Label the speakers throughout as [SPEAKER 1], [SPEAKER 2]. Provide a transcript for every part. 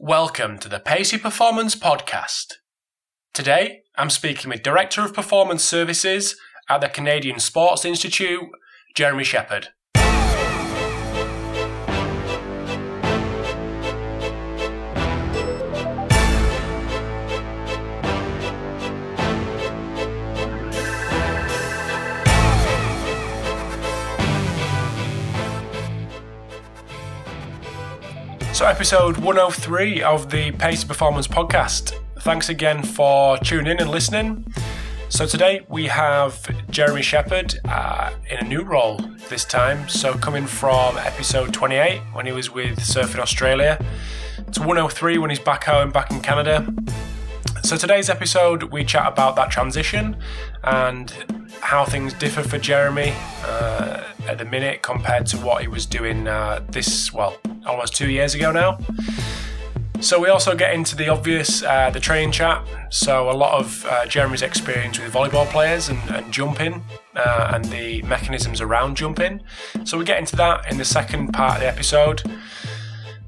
[SPEAKER 1] Welcome to the Pacey Performance Podcast. Today, I'm speaking with Director of Performance Services at the Canadian Sports Institute, Jeremy Shepherd. So, episode 103 of the Pacey Performance Podcast. Thanks again for tuning in and listening. So, today we have Jeremy Shepherd uh, in a new role this time. So, coming from episode 28 when he was with Surfing Australia to 103 when he's back home, back in Canada. So, today's episode we chat about that transition and how things differ for Jeremy uh, at the minute compared to what he was doing uh, this, well, almost two years ago now. So we also get into the obvious, uh, the training chat. So a lot of uh, Jeremy's experience with volleyball players and, and jumping uh, and the mechanisms around jumping. So we get into that in the second part of the episode.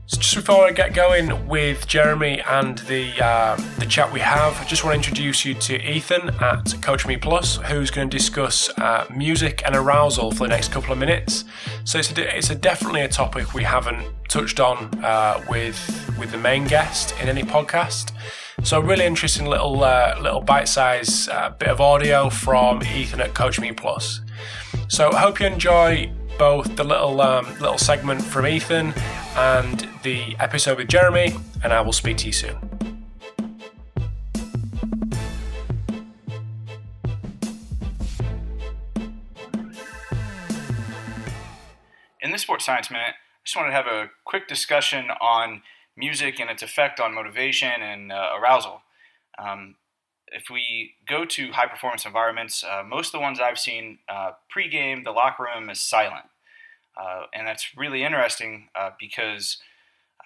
[SPEAKER 1] So just before I get going with Jeremy and the uh, the chat we have, I just want to introduce you to Ethan at Coach Me Plus, who's going to discuss uh, music and arousal for the next couple of minutes. So it's a, it's a definitely a topic we haven't touched on uh, with with the main guest in any podcast. So really interesting little uh, little bite size uh, bit of audio from Ethan at Coach Me Plus. So I hope you enjoy both the little um, little segment from Ethan and the episode with Jeremy, and I will speak to you soon.
[SPEAKER 2] In this Sports Science Minute, I just wanted to have a quick discussion on music and its effect on motivation and uh, arousal. Um, if we go to high performance environments, uh, most of the ones I've seen uh, pre-game, the locker room is silent. Uh, and that's really interesting uh, because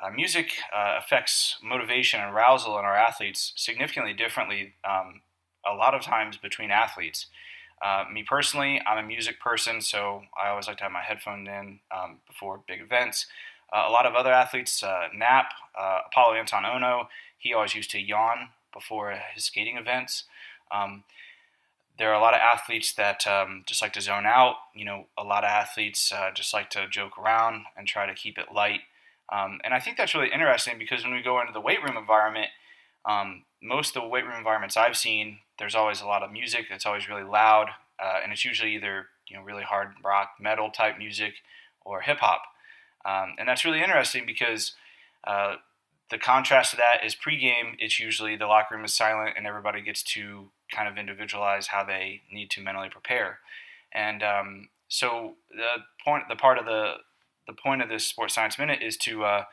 [SPEAKER 2] uh, music uh, affects motivation and arousal in our athletes significantly differently um, a lot of times between athletes. Uh, me personally, I'm a music person, so I always like to have my headphones in um, before big events. Uh, a lot of other athletes, Knapp, Apolo Anton Ohno, he always used to yawn before his skating events. Um, there are a lot of athletes that um, just like to zone out. You know, a lot of athletes uh, just like to joke around and try to keep it light. Um, and I think that's really interesting because when we go into the weight room environment, um, most of the weight room environments I've seen, there's always a lot of music that's always really loud, uh, and it's usually either you know really hard rock, metal type music, or hip hop. Um, and that's really interesting because uh, the contrast to that is pregame. It's usually the locker room is silent and everybody gets to kind of individualize how they need to mentally prepare. And um, so the point, the part of the the point of this sports science minute is to uh,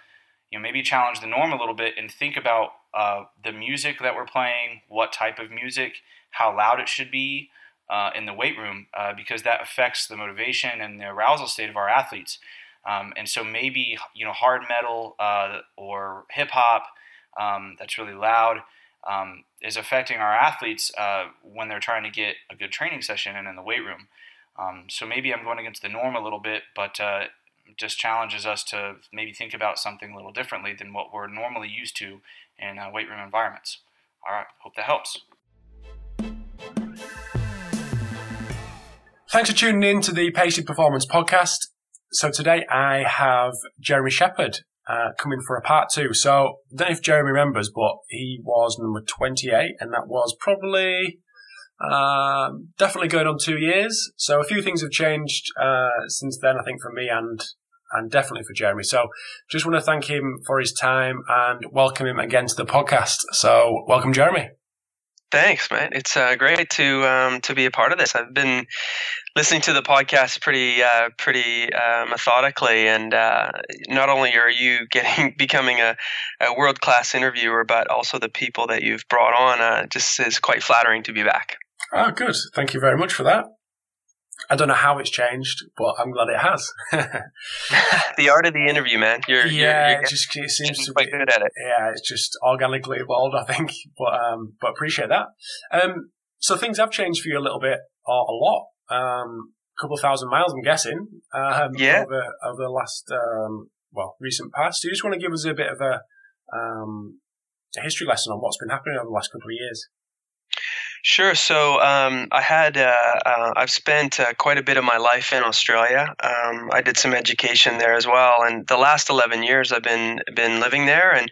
[SPEAKER 2] you know maybe challenge the norm a little bit and think about uh, the music that we're playing, what type of music, how loud it should be uh, in the weight room, uh, because that affects the motivation and the arousal state of our athletes. Um, and so maybe you know hard metal uh, or hip hop um, that's really loud um, is affecting our athletes uh, when they're trying to get a good training session and in the weight room. Um, so maybe I'm going against the norm a little bit, but uh, just challenges us to maybe think about something a little differently than what we're normally used to in uh, weight room environments. All right, hope that helps.
[SPEAKER 1] Thanks for tuning in to the Pacey Performance Podcast. So today I have Jeremy Shepherd uh, coming for a part two. So I don't know if Jeremy remembers, but he was number 28, and that was probably um, definitely going on two years. So a few things have changed uh, since then, I think, for me and and definitely for Jeremy. So just want to thank him for his time and welcome him again to the podcast. So welcome, Jeremy.
[SPEAKER 3] Thanks, man. It's uh, great to um, to be a part of this. I've been listening to the podcast pretty uh, pretty uh, methodically, and uh, not only are you getting becoming a, a world class interviewer, but also the people that you've brought on. Uh, just is quite flattering to be back.
[SPEAKER 1] Oh, good. Thank you very much for that. I don't know how it's changed, but I'm glad it has.
[SPEAKER 3] the art of the interview, man. You're,
[SPEAKER 1] yeah,
[SPEAKER 3] you're, you're
[SPEAKER 1] it just it seems to
[SPEAKER 3] quite
[SPEAKER 1] be,
[SPEAKER 3] good at it.
[SPEAKER 1] Yeah, it's just organically evolved, I think. But um, but appreciate that. Um, so things have changed for you a little bit, or a lot. Um, a couple of thousand miles, I'm guessing. Um,
[SPEAKER 3] yeah.
[SPEAKER 1] Over over the last um, well recent past. Do you just want to give us a bit of a um, a history lesson on what's been happening over the last couple of years.
[SPEAKER 3] Sure. So um, I had uh, uh, I've spent uh, quite a bit of my life in Australia. Um, I did some education there as well, and the last eleven years I've been been living there and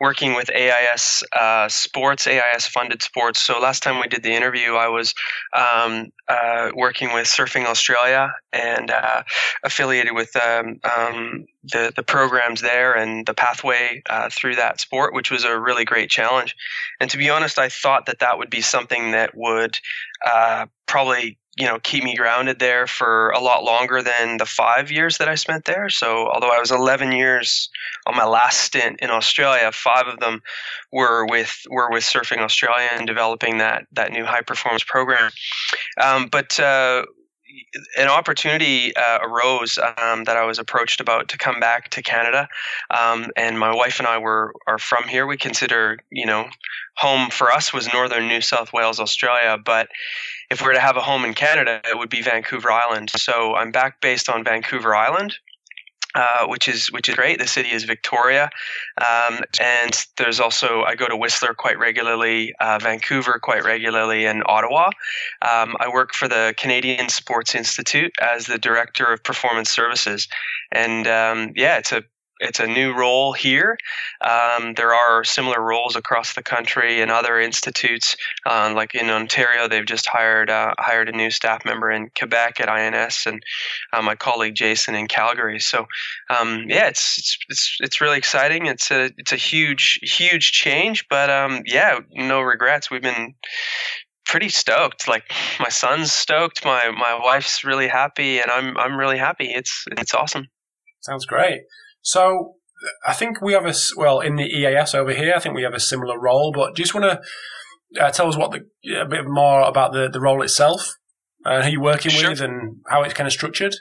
[SPEAKER 3] working with AIS uh, sports, AIS funded sports. So last time we did the interview, I was um, uh, working with Surfing Australia and uh, affiliated with um, um, the the programs there and the pathway uh, through that sport, which was a really great challenge. And to be honest, I thought that that would be something that would uh, probably you know keep me grounded there for a lot longer than the five years that I spent there. So although I was 11 years on my last stint in Australia, five of them were with were with Surfing Australia and developing that that new high performance program. Um, but uh, an opportunity uh, arose um, that I was approached about to come back to Canada, um, and my wife and I were are from here. We consider you know home for us was northern New South Wales, Australia, but if we were to have a home in Canada, it would be Vancouver Island. So I'm back based on Vancouver Island. Uh, which is which is great. The city is Victoria, um, and there's also I go to Whistler quite regularly, uh, Vancouver quite regularly, and Ottawa. Um, I work for the Canadian Sports Institute as the director of performance services, and um, yeah, it's a it's a new role here. Um, there are similar roles across the country in other institutes, uh, like in Ontario. They've just hired uh, hired a new staff member in Quebec at INS, and uh, my colleague Jason in Calgary. So, um, yeah, it's, it's it's it's really exciting. It's a it's a huge huge change, but um, yeah, no regrets. We've been pretty stoked. Like my son's stoked, my my wife's really happy, and I'm I'm really happy. It's it's awesome.
[SPEAKER 1] Sounds great. So I think we have a well in the EIS over here. I think we have a similar role, but do you just want to uh, tell us what the a bit more about the the role itself, uh, who you're working sure. with, and how it's kind of structured?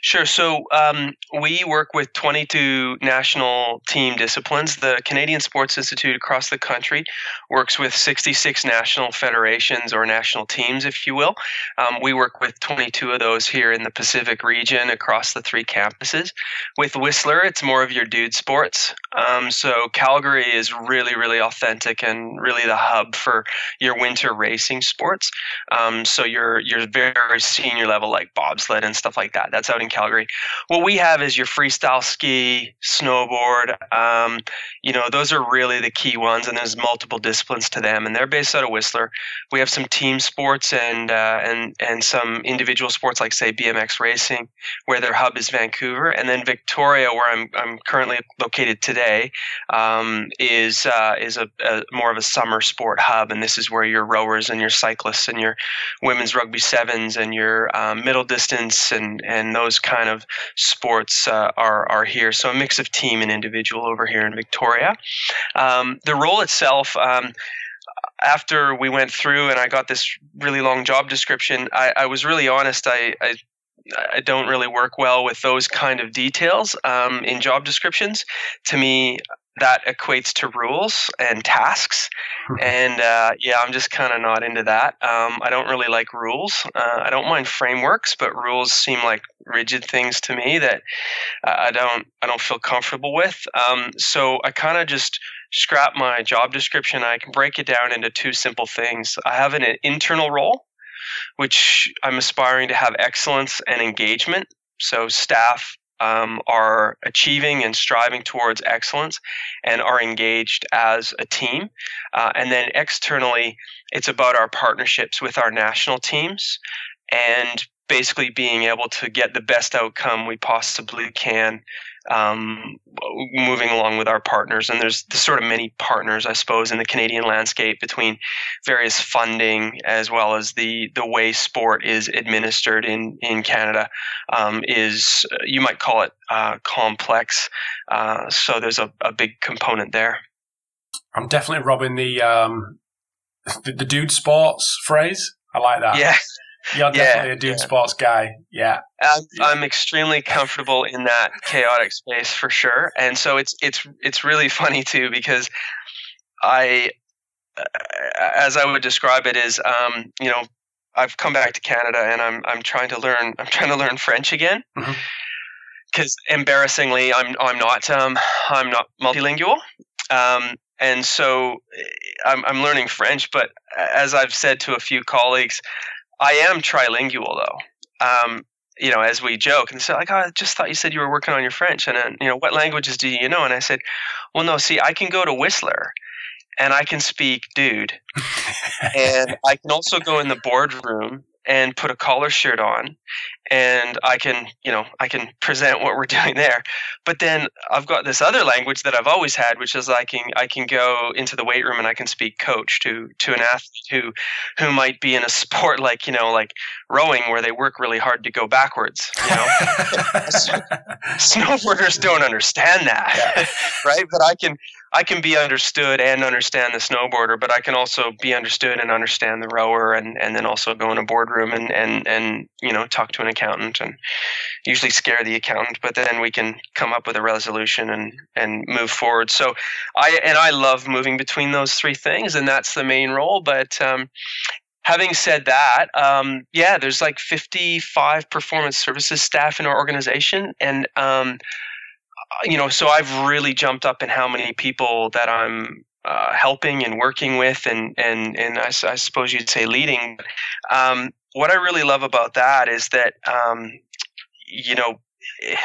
[SPEAKER 3] Sure. So um, we work with 22 national team disciplines. The Canadian Sports Institute across the country works with 66 national federations or national teams, if you will. Um, we work with 22 of those here in the Pacific region across the three campuses. With Whistler, it's more of your dude sports. Um, so Calgary is really, really authentic and really the hub for your winter racing sports. Um, so your your very senior level like bobsled and stuff like that. That's out in in Calgary. What we have is your freestyle ski, snowboard. Um, you know, those are really the key ones, and there's multiple disciplines to them, and they're based out of Whistler. We have some team sports and uh, and and some individual sports like say BMX racing, where their hub is Vancouver, and then Victoria, where I'm I'm currently located today, um, is uh, is a, a more of a summer sport hub, and this is where your rowers and your cyclists and your women's rugby sevens and your um, middle distance and and those kind of sports uh, are are here. So a mix of team and individual over here in Victoria. Um, the role itself. Um, after we went through and I got this really long job description, I, I was really honest. I, I I don't really work well with those kind of details um, in job descriptions. To me, that equates to rules and tasks. and uh, yeah, I'm just kind of not into that. Um, I don't really like rules. Uh, I don't mind frameworks, but rules seem like rigid things to me that uh, I don't I don't feel comfortable with. Um, so I kind of just scrap my job description. I can break it down into two simple things. I have an internal role, which I'm aspiring to have excellence and engagement. So staff um, are achieving and striving towards excellence and are engaged as a team. Uh, and then externally, it's about our partnerships with our national teams and basically being able to get the best outcome we possibly can um, moving along with our partners. And there's, sort of many partners, I suppose, in the Canadian landscape between various funding as well as the, the way sport is administered in, in Canada um, is, you might call it uh, complex. Uh, so there's a, a big component there.
[SPEAKER 1] I'm definitely robbing the, um, the, the dude sports phrase. I like that.
[SPEAKER 3] Yeah.
[SPEAKER 1] You're definitely yeah, a dude yeah. sports guy. Yeah.
[SPEAKER 3] I'm, I'm, extremely comfortable in that chaotic space for sure. And so it's it's it's really funny too because I uh, as I would describe it is um, you know, I've come back to Canada and I'm I'm trying to learn I'm trying to learn French again. Mm-hmm. because embarrassingly, I'm I'm not um, I'm not multilingual. Um, and so eh, I'm, I'm learning French, but as I've said to a few colleagues, I am trilingual though. Um, you know, as we joke and say like, oh, I just thought you said you were working on your French, and then, you know, what languages do you know? And I said, well, no, see, I can go to Whistler, and I can speak dude, and I can also go in the boardroom and put a collar shirt on and I can, you know, I can present what we're doing there. But then I've got this other language that I've always had, which is I can I can go into the weight room and I can speak coach to to an athlete who who might be in a sport like, you know, like rowing where they work really hard to go backwards, you know. Snowboarders don't understand that. right? But I can I can be understood and understand the snowboarder, but I can also be understood and understand the rower, and, and then also go in a boardroom and, and, and you know talk to an accountant and usually scare the accountant, but then we can come up with a resolution and and move forward. So I and I love moving between those three things, and that's the main role. But um, having said that, um, yeah, there's like 55 performance services staff in our organization, and um, you know, so I've really jumped up in how many people that I'm uh, helping and working with, and and and I, I suppose you'd say leading. Um, what I really love about that is that um, you know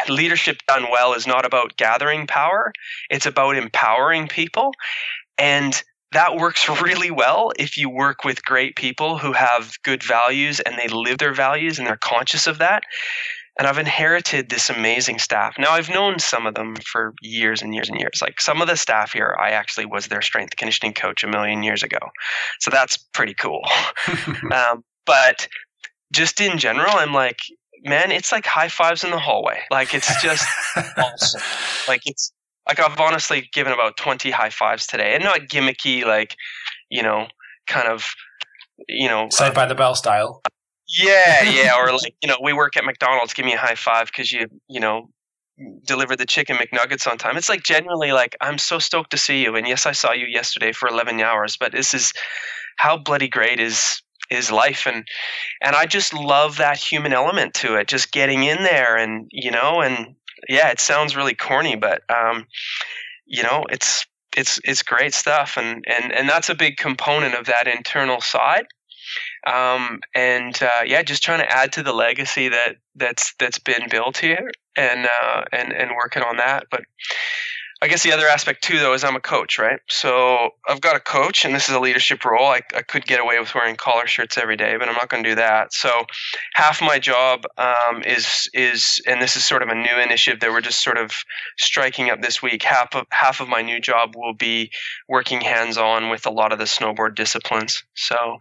[SPEAKER 3] leadership done well is not about gathering power; it's about empowering people, and that works really well if you work with great people who have good values and they live their values and they're conscious of that and I've inherited this amazing staff. Now I've known some of them for years and years and years. Like some of the staff here, I actually was their strength conditioning coach a million years ago, so that's pretty cool. um, but just in general, I'm like, man, it's like high fives in the hallway. Like it's just awesome. Like it's like I've honestly given about 20 high fives today, and not gimmicky, like you know, kind of you know,
[SPEAKER 1] Saved uh, by the Bell style.
[SPEAKER 3] Yeah, yeah, or like you know, we work at McDonald's. Give me a high five because you you know deliver the chicken McNuggets on time. It's like genuinely like I'm so stoked to see you. And yes, I saw you yesterday for 11 hours, but this is how bloody great is is life and and I just love that human element to it. Just getting in there and you know and yeah, it sounds really corny, but um, you know, it's it's it's great stuff and and and that's a big component of that internal side um, and uh, yeah, just trying to add to the legacy that that's that's been built here, and uh, and and working on that. But I guess the other aspect too, though, is I'm a coach, right? So I've got a coach, and this is a leadership role. I, I could get away with wearing collar shirts every day, but I'm not going to do that. So half my job um, is is, and this is sort of a new initiative that we're just sort of striking up this week. Half of half of my new job will be working hands on with a lot of the snowboard disciplines. So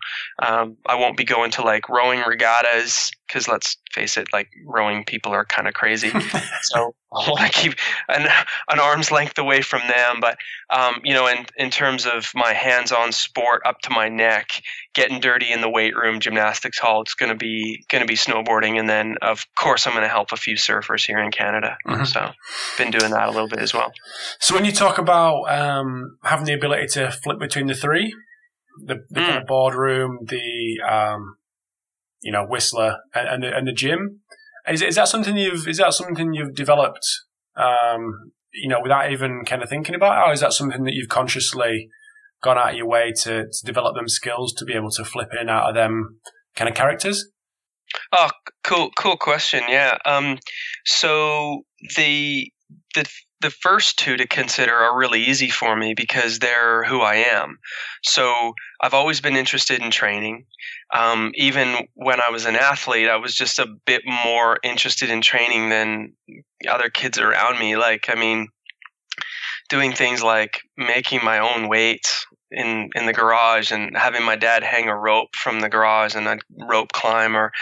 [SPEAKER 3] um, I won't be going to like rowing regattas because let's face it, like rowing people are kind of crazy. so I want to keep an, an arm's length away from them. But um, you know, in in terms of my hands-on sport up to my neck, getting dirty in the weight room, gymnastics hall, it's going to be going to be snowboarding, and then of course I'm going to help a few surfers here in Canada. Mm-hmm. So been doing that a little bit as well.
[SPEAKER 1] So when you talk about um, having the ability to flip between the three, the, the mm. kind of boardroom, the um, you know, Whistler and, and the, and the gym. Is, is that something you've is that something you've developed, um, you know, without even kind of thinking about it, or is that something that you've consciously gone out of your way to, to develop them skills to be able to flip in out of them kind of characters?
[SPEAKER 3] Oh, cool, cool question. Yeah. Um, so the the the first two to consider are really easy for me because they're who I am. So I've always been interested in training. Um, even when I was an athlete, I was just a bit more interested in training than other kids around me. Like, I mean, doing things like making my own weights in in the garage and having my dad hang a rope from the garage and I'd rope climb or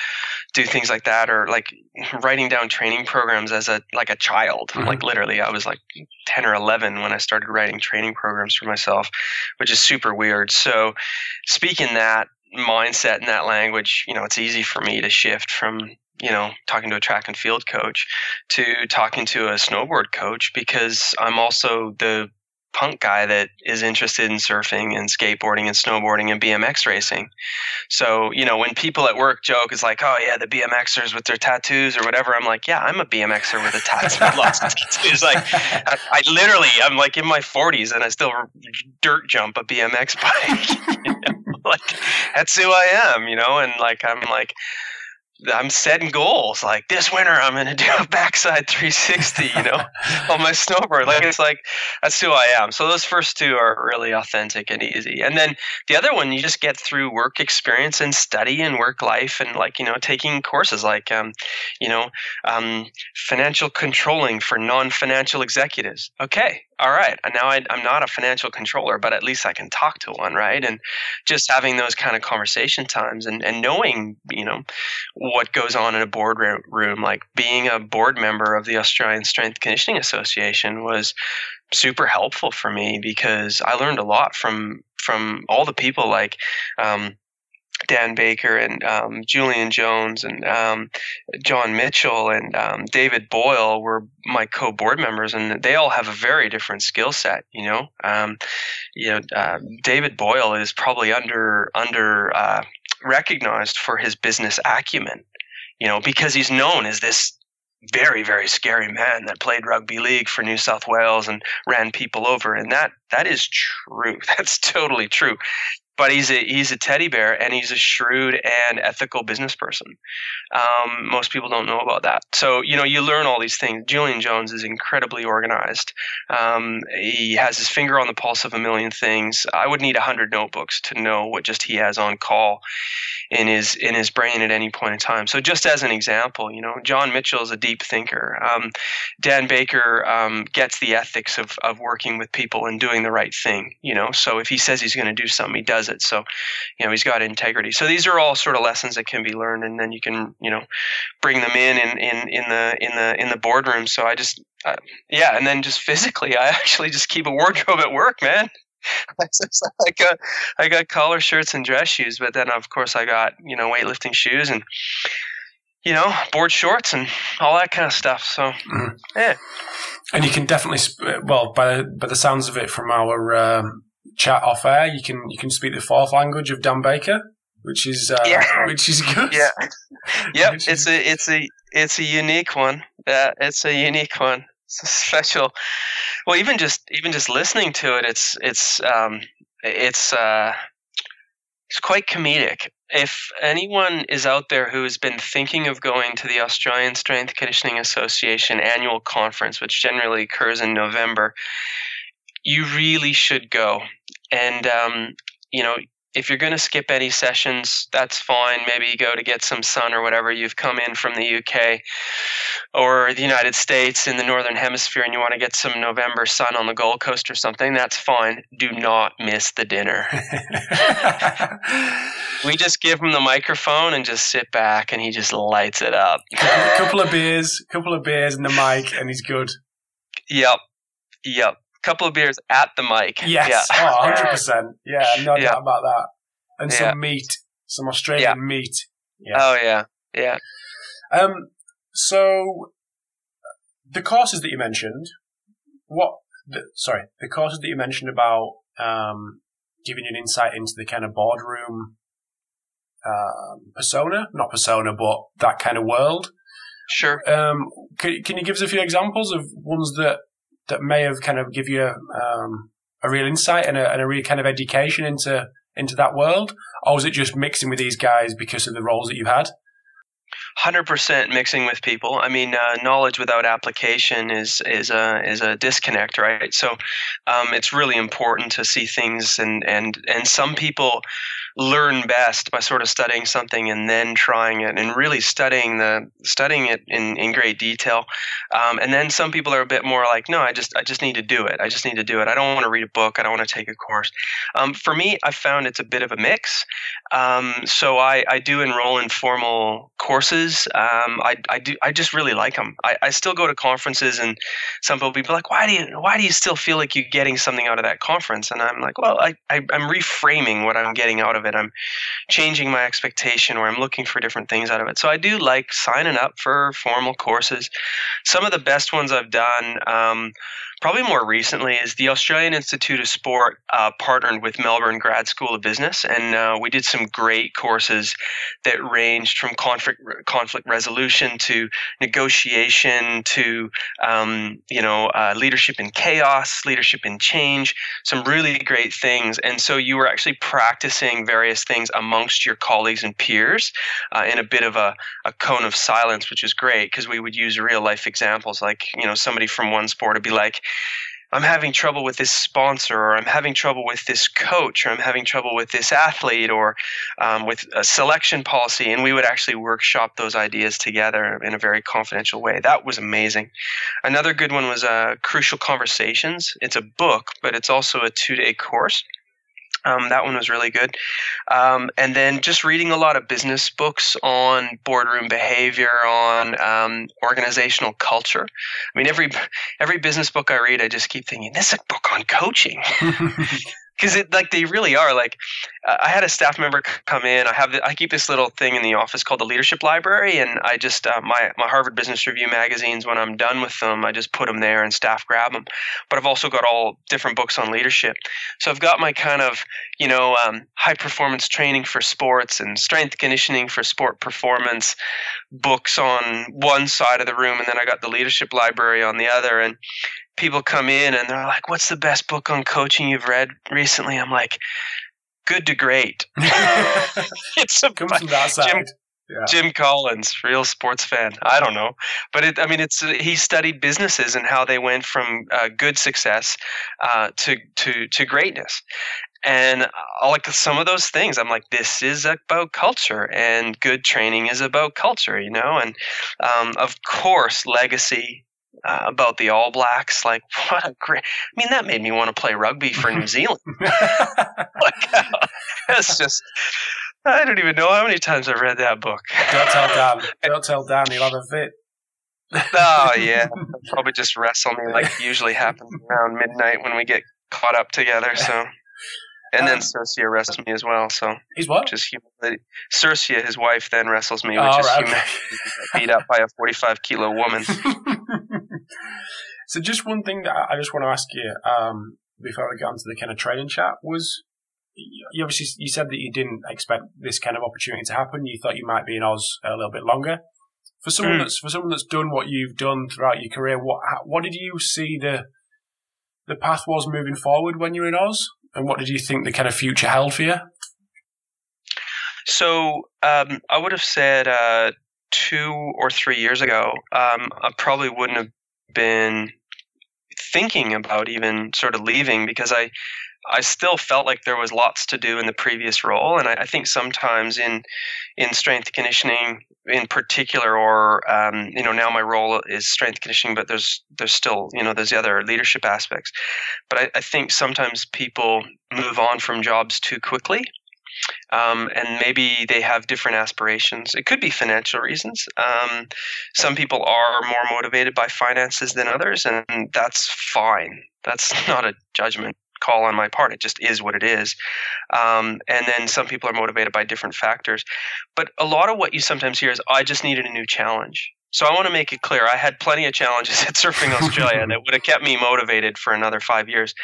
[SPEAKER 3] do things like that or like writing down training programs as a like a child mm-hmm. like literally I was like 10 or 11 when I started writing training programs for myself which is super weird so speaking that mindset and that language you know it's easy for me to shift from you know, talking to a track and field coach to talking to a snowboard coach because I'm also the punk guy that is interested in surfing and skateboarding and snowboarding and BMX racing. So, you know, when people at work joke, it's like, oh, yeah, the BMXers with their tattoos or whatever, I'm like, yeah, I'm a BMXer with a tattoo. Lots of tattoos. Like, I, I, literally, I'm like in my 40s and I still dirt jump a BMX bike. you know? Like, that's who I am, you know, and like, I'm like, I'm setting goals. Like this winter, I'm going to do a backside 360, you know, on my snowboard. Like it's like that's who I am. So those first two are really authentic and easy. And then the other one, you just get through work experience and study and work life and like you know taking courses like um, you know um, financial controlling for non-financial executives. Okay, all right, now I, am not a financial controller, but at least I can talk to one, right? And just having those kind of conversation times and, and knowing, you know, what goes on in a boardroom, like being a board member of the Australian Strength Conditioning Association was super helpful for me because I learned a lot from from all the people like um, Dan Baker and um, Julian Jones and um, John Mitchell and um, David Boyle were my co-board members, and they all have a very different skill set. You know, um, you know, uh, David Boyle is probably under under uh, recognized for his business acumen. You know, because he's known as this very very scary man that played rugby league for New South Wales and ran people over and that that is true that's totally true but he's a he's a teddy bear and he's a shrewd and ethical business person. Um, most people don't know about that. So you know you learn all these things. Julian Jones is incredibly organized. Um, he has his finger on the pulse of a million things. I would need hundred notebooks to know what just he has on call in his in his brain at any point in time. So just as an example, you know, John Mitchell is a deep thinker. Um, Dan Baker um, gets the ethics of of working with people and doing the right thing. You know, so if he says he's going to do something, he does it. So, you know, he's got integrity. So these are all sort of lessons that can be learned, and then you can, you know, bring them in in in, in the in the in the boardroom. So I just, uh, yeah, and then just physically, I actually just keep a wardrobe at work, man. I got I got collar shirts and dress shoes, but then of course I got you know weightlifting shoes and you know board shorts and all that kind of stuff. So mm. yeah,
[SPEAKER 1] and you can definitely well by by the sounds of it from our um, chat off air, you can you can speak the fourth language of Dan Baker, which is uh, yeah. which is good.
[SPEAKER 3] Yeah, yep. it's a it's a it's a unique one. Yeah, it's a unique one. It's a special. Well, even just even just listening to it, it's it's um, it's uh, it's quite comedic. If anyone is out there who has been thinking of going to the Australian Strength Conditioning Association annual conference, which generally occurs in November, you really should go. And um, you know, if you're going to skip any sessions, that's fine. Maybe you go to get some sun or whatever. You've come in from the UK or the United States in the Northern Hemisphere and you want to get some November sun on the Gold Coast or something, that's fine. Do not miss the dinner. we just give him the microphone and just sit back and he just lights it up.
[SPEAKER 1] a couple of beers, a couple of beers and the mic and he's good.
[SPEAKER 3] Yep. Yep couple of beers at the mic.
[SPEAKER 1] Yes. Yeah. Oh, 100%. Yeah, no yeah. doubt about that. And some meat, some Australian yeah. meat.
[SPEAKER 3] Yeah. Oh, yeah. Yeah.
[SPEAKER 1] Um, so, the courses that you mentioned, what, the, sorry, the courses that you mentioned about um, giving you an insight into the kind of boardroom um, persona, not persona, but that kind of world.
[SPEAKER 3] Sure.
[SPEAKER 1] Um, can, can you give us a few examples of ones that that may have kind of give you um, a real insight and a, and a real kind of education into into that world, or was it just mixing with these guys because of the roles that you've had?
[SPEAKER 3] Hundred percent mixing with people. I mean, uh, knowledge without application is is a is a disconnect, right? So, um, it's really important to see things, and and and some people learn best by sort of studying something and then trying it and really studying the studying it in, in great detail. Um, and then some people are a bit more like, no, I just I just need to do it. I just need to do it. I don't want to read a book. I don't want to take a course. Um, for me, I found it's a bit of a mix. Um, so I, I do enroll in formal courses. Um, I, I do I just really like them. I, I still go to conferences and some people be like, why do you why do you still feel like you're getting something out of that conference? And I'm like, well, I, I I'm reframing what I'm getting out of it. I'm changing my expectation or I'm looking for different things out of it. So I do like signing up for formal courses. Some of the best ones I've done. Um, probably more recently is the Australian Institute of Sport uh, partnered with Melbourne Grad School of Business, and uh, we did some great courses that ranged from conflict conflict resolution to negotiation to um, you know uh, leadership in chaos, leadership in change, some really great things. And so you were actually practicing various things amongst your colleagues and peers uh, in a bit of a, a cone of silence, which is great because we would use real life examples like you know somebody from one sport would be like I'm having trouble with this sponsor, or I'm having trouble with this coach, or I'm having trouble with this athlete, or um, with a selection policy. And we would actually workshop those ideas together in a very confidential way. That was amazing. Another good one was uh, Crucial Conversations. It's a book, but it's also a two day course. Um, that one was really good. Um, and then just reading a lot of business books on boardroom behavior, on um, organizational culture. I mean, every every business book I read, I just keep thinking, this is a book on coaching. because it like they really are like uh, i had a staff member come in i have the, i keep this little thing in the office called the leadership library and i just uh, my my harvard business review magazines when i'm done with them i just put them there and staff grab them but i've also got all different books on leadership. So i've got my kind of you know um, high performance training for sports and strength conditioning for sport performance books on one side of the room and then i got the leadership library on the other. And people come in and they're like, "What's the best book on coaching you've read recently?" I'm like, "Good to Great."
[SPEAKER 1] it's a comes from that side.
[SPEAKER 3] Jim, yeah. Jim Collins, real sports fan. I don't know, but it, I mean, it's he studied businesses and how they went from uh, good success uh, to to to greatness, and I like some of those things. I'm like, this is about culture, and good training is about culture, you know. And um, of course, legacy uh, about the All Blacks. Like, what a great! I mean, that made me want to play rugby for New Zealand. like, uh, it's just. I don't even know how many times I've read that book.
[SPEAKER 1] Don't tell Dan. Don't tell Dan. He'll have a fit.
[SPEAKER 3] oh yeah, probably just wrestle me like usually happens around midnight when we get caught up together. So, and um, then Circia wrestles me as well. So
[SPEAKER 1] he's what?
[SPEAKER 3] Just humility. Circia, his wife, then wrestles me, which oh, is right, humility. Okay. beat up by a forty-five kilo woman.
[SPEAKER 1] So just one thing that I just want to ask you um, before we get onto the kind of training chat was you obviously you said that you didn't expect this kind of opportunity to happen. You thought you might be in Oz a little bit longer. For someone mm. that's for someone that's done what you've done throughout your career, what what did you see the the path was moving forward when you were in Oz, and what did you think the kind of future held for you?
[SPEAKER 3] So um, I would have said uh, two or three years ago, um, I probably wouldn't have been thinking about even sort of leaving because I I still felt like there was lots to do in the previous role, and I, I think sometimes in in strength conditioning in particular, or um, you know now my role is strength conditioning, but there's there's still you know there's the other leadership aspects, but I, I think sometimes people move on from jobs too quickly, um, and maybe they have different aspirations. It could be financial reasons. Um, some people are more motivated by finances than others, and that's fine. That's not a judgment call on my part. It just is what it is. Um, and then some people are motivated by different factors. But a lot of what you sometimes hear is, I just needed a new challenge. So I want to make it clear I had plenty of challenges at Surfing Australia that would have kept me motivated for another five years.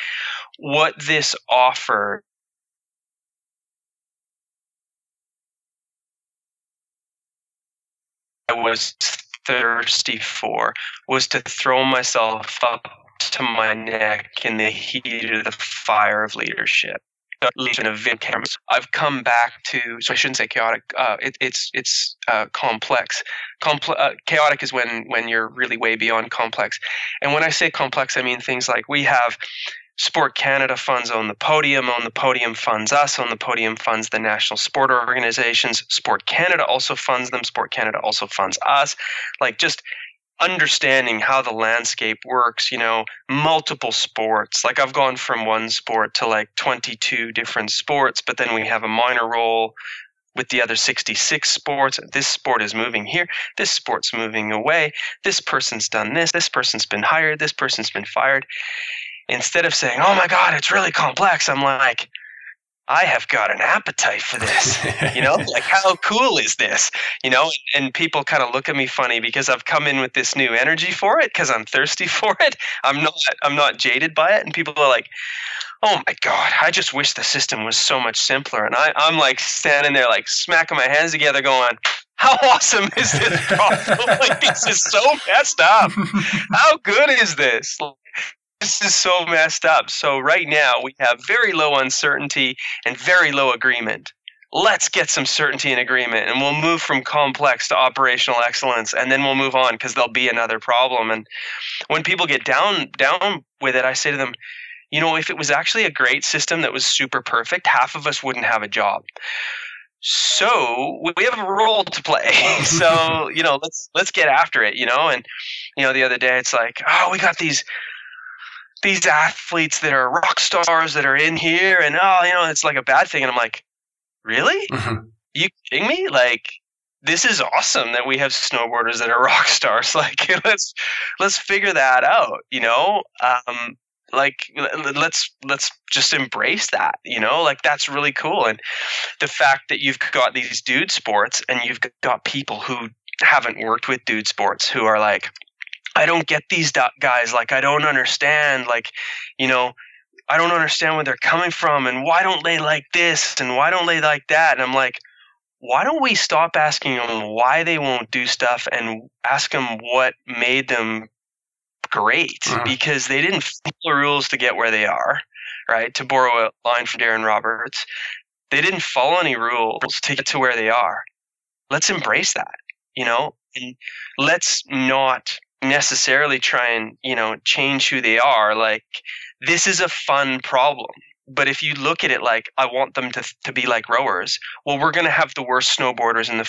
[SPEAKER 3] What this offered I was thirsty for was to throw myself up to my neck in the heat of the fire of leadership. I've come back to, so I shouldn't say chaotic. Uh, it, it's it's uh, complex. Comple- uh, chaotic is when when you're really way beyond complex. And when I say complex, I mean things like we have Sport Canada funds Own the Podium, Own the Podium funds us, Own the Podium funds the national sport organizations. Sport Canada also funds them, Sport Canada also funds us. Like just understanding how the landscape works, you know, multiple sports. Like I've gone from one sport to like 22 different sports, but then we have a minor role with the other 66 sports. This sport is moving here. This sport's moving away. This person's done this. This person's been hired. This person's been fired instead of saying, "Oh my God, it's really complex," I'm like, I have got an appetite for this. You know, like how cool is this? You know, and people kind of look at me funny because I've come in with this new energy for it because I'm thirsty for it. I'm not I'm not jaded by it, and people are like, "Oh my god, I just wish the system was so much simpler." And I, I'm like standing there, like smacking my hands together, going, "How awesome is this problem? like this is so messed up. How good is this?" This is so messed up. So right now we have very low uncertainty and very low agreement. Let's get some certainty and agreement, and we'll move from complex to operational excellence, and then we'll move on because there'll be another problem. And when people get down down with it, I say to them, you know, if it was actually a great system that was super perfect, half of us wouldn't have a job. So we have a role to play. so you know, let's let's get after it. You know, and you know, the other day it's like, oh, we got these these athletes that are rock stars that are in here and oh you know it's like a bad thing. And i'm like really? Mm-hmm. you kidding me? Like this is awesome that we have snowboarders that are rock stars. Like let's let's figure that out you know? Um like let's let's just embrace that you know? Like that's really cool. And the fact that you've got these dude sports and you've got people who haven't worked with dude sports who are like I don't get these guys. Like, I don't understand. Like, you know, I don't understand where they're coming from and why don't they like this and why don't they like that? And I'm like, why don't we stop asking them why they won't do stuff and ask them what made them great? Mm-hmm. Because they didn't follow the rules to get where they are, right? To borrow a line from Darren Roberts, they didn't follow any rules to get to where they are. Let's embrace that, you know, and let's not necessarily try and you know change who they are like this is a fun problem. But if you look at it like i want them to, to be like rowers well we're going to have the worst snowboarders in the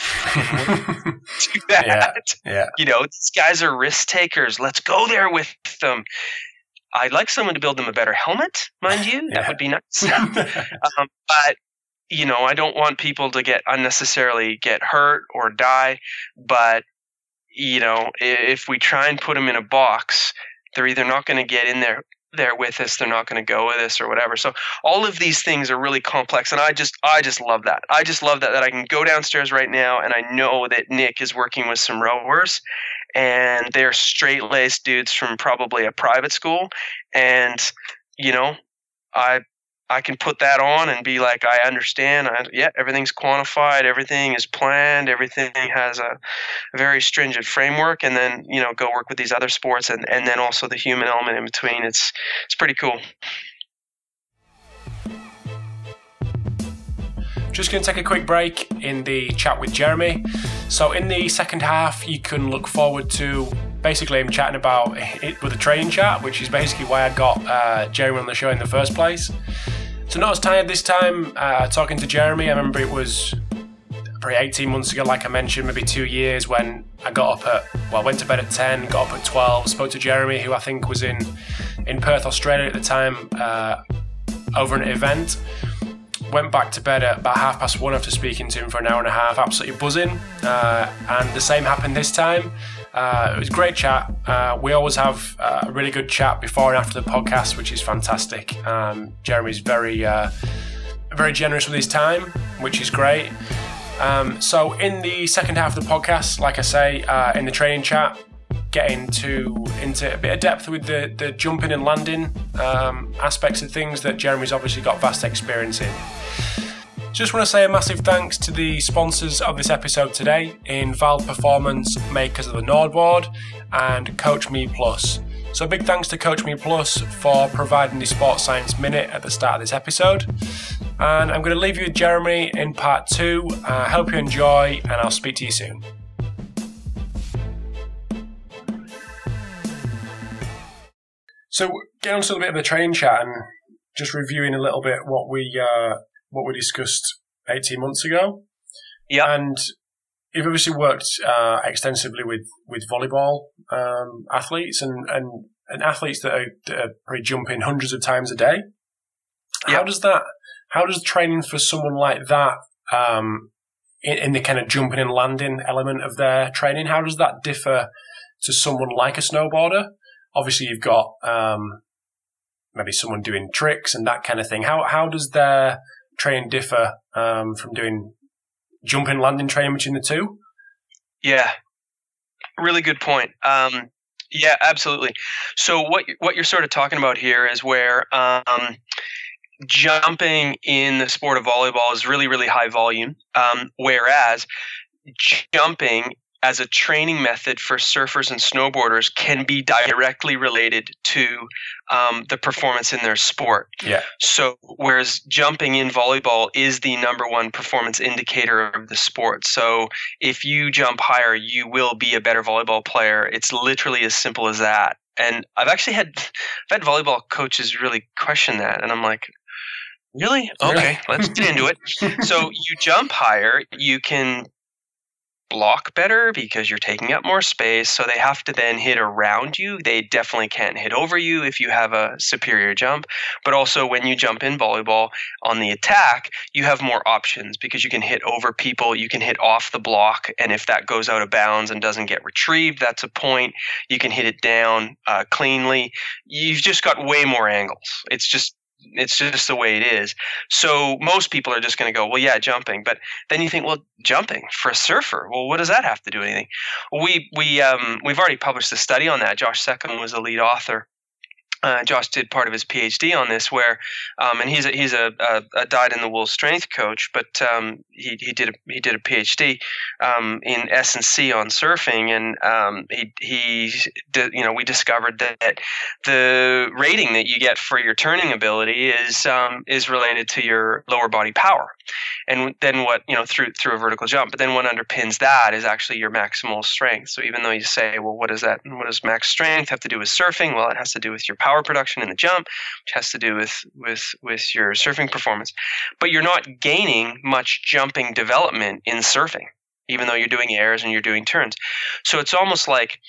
[SPEAKER 3] do that yeah, yeah. you know these guys are risk takers. Let's go there with them. I'd like someone to build them a better helmet mind you. Yeah. that would be nice. Um, but you know i don't want people to get unnecessarily get hurt or die. But you know, if we try and put them in a box, they're either not going to get in there there with us they're not going to go with us or whatever. So all of these things are really complex and i just i just love that. I just love that that i can go downstairs right now and i know that nick is working with some rowers and they're straight laced dudes from probably a private school and you know i I can put that on and be like, I understand. I, yeah, everything's quantified. Everything is planned. Everything has a very stringent framework. And then, you know, go work with these other sports and, and then also the human element in between. It's, it's pretty cool.
[SPEAKER 1] Just going to take a quick break in the chat with Jeremy. So, in the second half, you can look forward to basically him chatting about it with a train chat, which is basically why I got uh, Jeremy on the show in the first place. So not as tired this time. Uh, talking to Jeremy, I remember it was probably 18 months ago, like I mentioned, maybe two years when I got up at, well, went to bed at 10, got up at 12, spoke to Jeremy, who I think was in, in Perth, Australia at the time, uh, over an event. Went back to bed at about half past one after speaking to him for an hour and a half, absolutely buzzing. Uh, and the same happened this time. Uh, it was great chat. Uh, we always have uh, a really good chat before and after the podcast, which is fantastic. Um, Jeremy's very, uh, very generous with his time, which is great. Um, so, in the second half of the podcast, like I say, uh, in the training chat, get into into a bit of depth with the the jumping and landing um, aspects of things that Jeremy's obviously got vast experience in. Just want to say a massive thanks to the sponsors of this episode today in VALD Performance, makers of the NordBord, and Coach Me Plus. So, big thanks to Coach Me Plus for providing the Sports Science Minute at the start of this episode. And I'm going to leave you with Jeremy in part two. I uh, hope you enjoy, and I'll speak to you soon. So, getting on to a bit of the training chat and just reviewing a little bit what we uh, what we discussed 18 months ago.
[SPEAKER 3] Yeah.
[SPEAKER 1] And you've obviously worked uh, extensively with, with volleyball um, athletes and, and, and athletes that are, that are probably jumping hundreds of times a day. How does that, how does training for someone like that, um, in, in, the kind of jumping and landing element of their training, how does that differ to someone like a snowboarder? Obviously, you've got um, maybe someone doing tricks and that kind of thing. How how does their training differ um, from doing jumping landing training between the two?
[SPEAKER 3] Yeah, really good point. Um, yeah, absolutely. So what what you're sort of talking about here is where um, jumping in the sport of volleyball is really really high volume, um, whereas jumping as a training method for surfers and snowboarders can be directly related to um, the performance in their sport.
[SPEAKER 1] Yeah.
[SPEAKER 3] So, whereas jumping in volleyball is the number one performance indicator of the sport. So, if you jump higher, you will be a better volleyball player. It's literally as simple as that. And I've actually had I've had volleyball coaches really question that, and I'm like, Really? Okay, let's get into it. So you jump higher, you can block better because you're taking up more space. So they have to then hit around you. They definitely can't hit over you if you have a superior jump. But also, when you jump in volleyball on the attack, you have more options because you can hit over people, you can hit off the block. And if that goes out of bounds and doesn't get retrieved, that's a point. You can hit it down uh, cleanly. You've just got way more angles. It's just it's just the way it is. So most people are just going to go, well, yeah, jumping. But then you think, well, jumping for a surfer. Well, what does that have to do with anything? We we um, we've already published a study on that. Josh Secomb was the lead author uh, Josh did part of his PhD on this, where, um, and he's a, he's a, a, a dyed in the wool strength coach, but um, he, he did a, he did a PhD um, in S and C on surfing, and um, he he did, you know we discovered that the rating that you get for your turning ability is um, is related to your lower body power, and then what you know through through a vertical jump, but then what underpins that is actually your maximal strength. So even though you say, well, what does that what does max strength have to do with surfing? Well, it has to do with your power production in the jump, which has to do with with with your surfing performance. But you're not gaining much jumping development in surfing, even though you're doing airs and you're doing turns. So it's almost like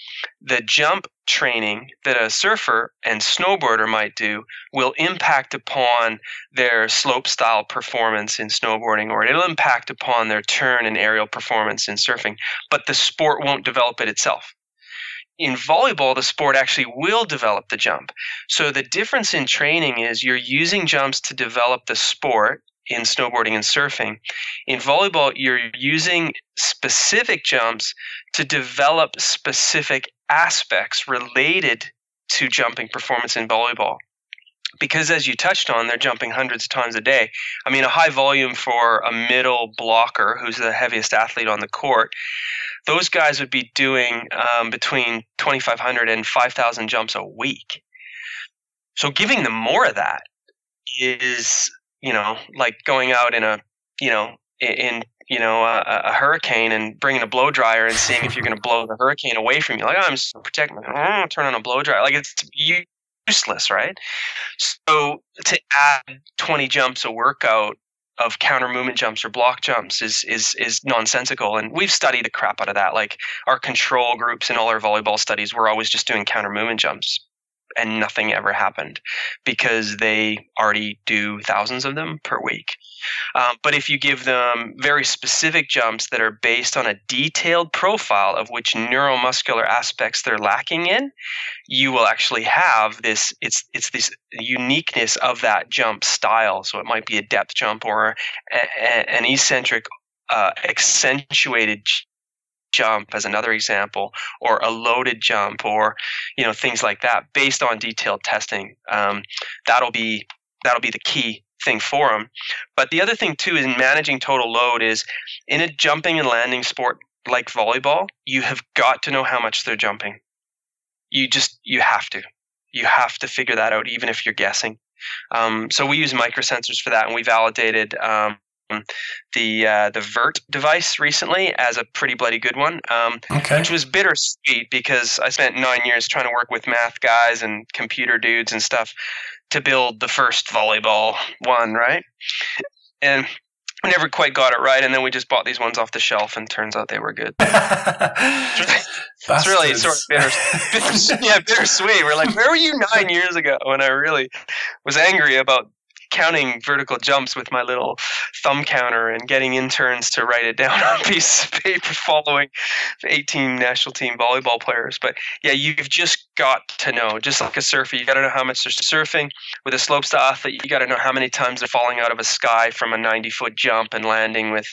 [SPEAKER 3] the jump training that a surfer and snowboarder might do will impact upon their slope style performance in snowboarding or it'll impact upon their turn and aerial performance in surfing but the sport won't develop it itself in volleyball, the sport actually will develop the jump. So the difference in training is you're using jumps to develop the sport in snowboarding and surfing. In volleyball, you're using specific jumps to develop specific aspects related to jumping performance in volleyball. Because as you touched on, they're jumping hundreds of times a day. I mean, a high volume for a middle blocker who's the heaviest athlete on the court those guys would be doing um, between 2,500 and 5,000 jumps a week. So giving them more of that is, you know, like going out in a, you know, in you know a, a hurricane and bringing a blow dryer and seeing if you're going to blow the hurricane away from you. Like oh, I'm just protect me. Oh, turn on a blow dryer. Like it's useless, right? So to add 20 jumps a workout of counter movement jumps or block jumps is is is nonsensical and we've studied the crap out of that like our control groups in all our volleyball studies we're always just doing counter movement jumps and nothing ever happened because they already do thousands of them per week. Um, but if you give them very specific jumps that are based on a detailed profile of which neuromuscular aspects they're lacking in, you will actually have this. It's it's this uniqueness of that jump style. So it might be a depth jump or a, a, an eccentric, uh, accentuated jump as another example, or a loaded jump, or you know things like that, based on detailed testing. Um, that'll be that'll be the key thing for them. But the other thing too in managing total load is in a jumping and landing sport like volleyball, you have got to know how much they're jumping. You just you have to. You have to figure that out, even if you're guessing. Um, so we use microsensors for that, and we validated um, the uh, the Vert device recently as a pretty bloody good one, um,
[SPEAKER 1] okay.
[SPEAKER 3] which was bittersweet because I spent nine years trying to work with math guys and computer dudes and stuff to build the first volleyball one, right? And I never quite got it right, and then we just bought these ones off the shelf, and turns out they were good. it's really sort of bitter, yeah, bittersweet. We're like, where were you nine years ago when I really was angry about counting vertical jumps with my little thumb counter and getting interns to write it down on a piece of paper following 18 national team volleyball players. But yeah, you've just got to know, just like a surfer, you got to know how much they're surfing. With a slopestyle athlete, you got to know how many times they're falling out of a sky from a 90 foot jump and landing with,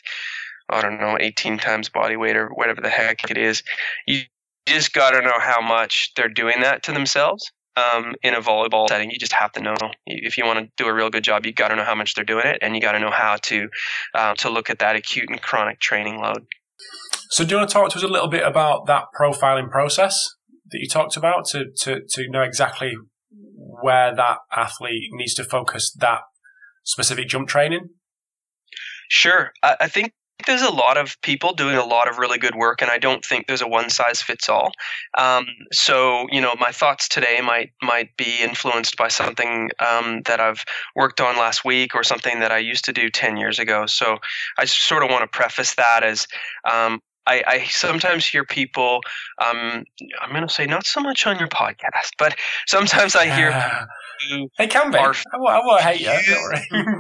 [SPEAKER 3] I don't know, 18 times body weight or whatever the heck it is. You just got to know how much they're doing that to themselves um, in a volleyball setting. You just have to know if you want to do a real good job. You got to know how much they're doing it, and you got to know how to uh, to look at that acute and chronic training load.
[SPEAKER 1] So, do you want to talk to us a little bit about that profiling process that you talked about to to to know exactly where that athlete needs to focus that specific jump training?
[SPEAKER 3] Sure, I, I think there's a lot of people doing a lot of really good work, and I don't think there's a one size fits all. Um, so, you know, my thoughts today might might be influenced by something um, that I've worked on last week or something that I used to do ten years ago. So, I sort of want to preface that as um, I, I, sometimes hear people. Um, I'm going to say not so much on your podcast, but sometimes I hear. Uh,
[SPEAKER 1] they can be. Are I, will, I will hate you.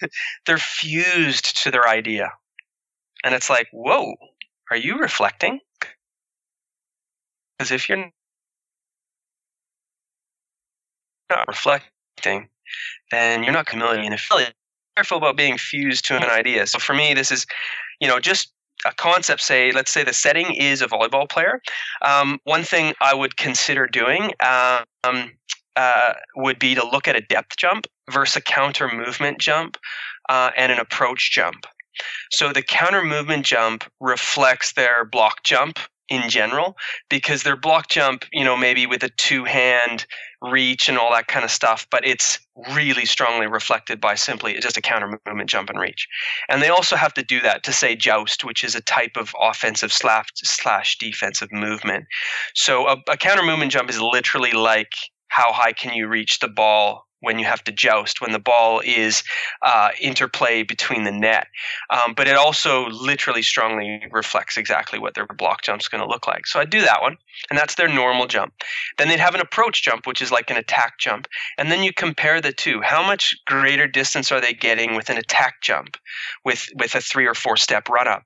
[SPEAKER 3] they're fused to their idea and it's like, whoa, are you reflecting? Because if you're not reflecting, then you're not committing and affiliate. Careful about being fused to an idea. So for me, this is, you know, just a concept. Say, let's say the setting is a volleyball player. Um, one thing I would consider doing um, uh, would be to look at a depth jump versus a counter movement jump uh, and an approach jump. So the counter movement jump reflects their block jump in general because their block jump, you know, maybe with a two hand reach and all that kind of stuff, but it's really strongly reflected by simply just a counter movement jump and reach. And they also have to do that to say joust, which is a type of offensive slash, slash defensive movement. So a, a counter movement jump is literally like how high can you reach the ball when you have to joust, when the ball is uh, interplay between the net. Um, but it also literally strongly reflects exactly what their block jump is going to look like. So I'd do that one, and that's their normal jump. Then they'd have an approach jump, which is like an attack jump. And then you compare the two. How much greater distance are they getting with an attack jump, with, with a three or four step run up?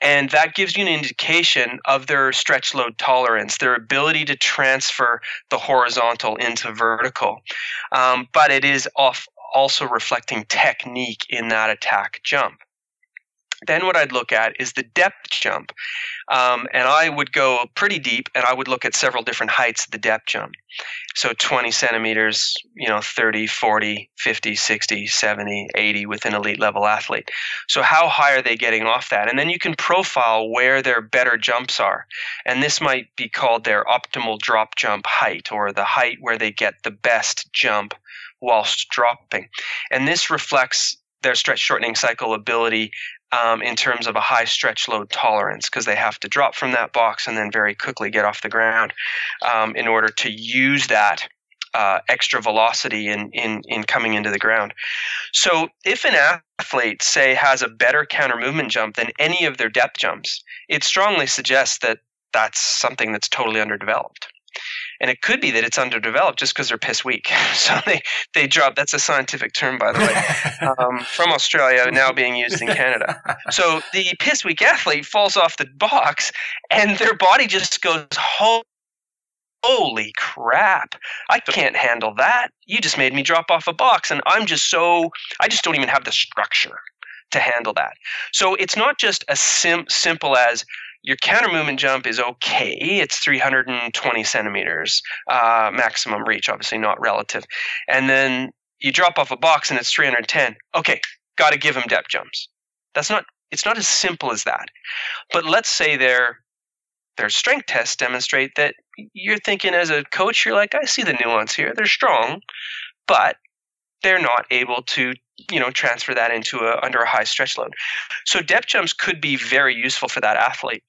[SPEAKER 3] And that gives you an indication of their stretch load tolerance, their ability to transfer the horizontal into vertical. Um, but it is off also reflecting technique in that attack jump. Then what I'd look at is the depth jump. Um, and I would go pretty deep and I would look at several different heights of the depth jump. So 20 centimeters, you know, 30, 40, 50, 60, 70, 80 with an elite level athlete. So how high are they getting off that? And then you can profile where their better jumps are. And this might be called their optimal drop jump height or the height where they get the best jump whilst dropping. And this reflects their stretch shortening cycle ability um, in terms of a high stretch load tolerance because they have to drop from that box and then very quickly get off the ground um, in order to use that uh, extra velocity in, in, in coming into the ground. So if an athlete, say, has a better counter movement jump than any of their depth jumps, it strongly suggests that that's something that's totally underdeveloped and it could be that it's underdeveloped just because they're piss weak. So they they drop. That's a scientific term, by the way, um, from Australia, now being used in Canada. So the piss weak athlete falls off the box, and their body just goes, "Holy crap! I can't handle that. You just made me drop off a box, and I'm just so I just don't even have the structure." to handle that. So it's not just as sim- simple as your counter movement jump is okay. It's 320 centimeters uh, maximum reach, obviously not relative. And then you drop off a box and it's 310. Okay, got to give him depth jumps. That's not. It's not as simple as that. But let's say their their strength tests demonstrate that you're thinking as a coach, you're like, I see the nuance here. They're strong, but they're not able to you know transfer that into a under a high stretch load so depth jumps could be very useful for that athlete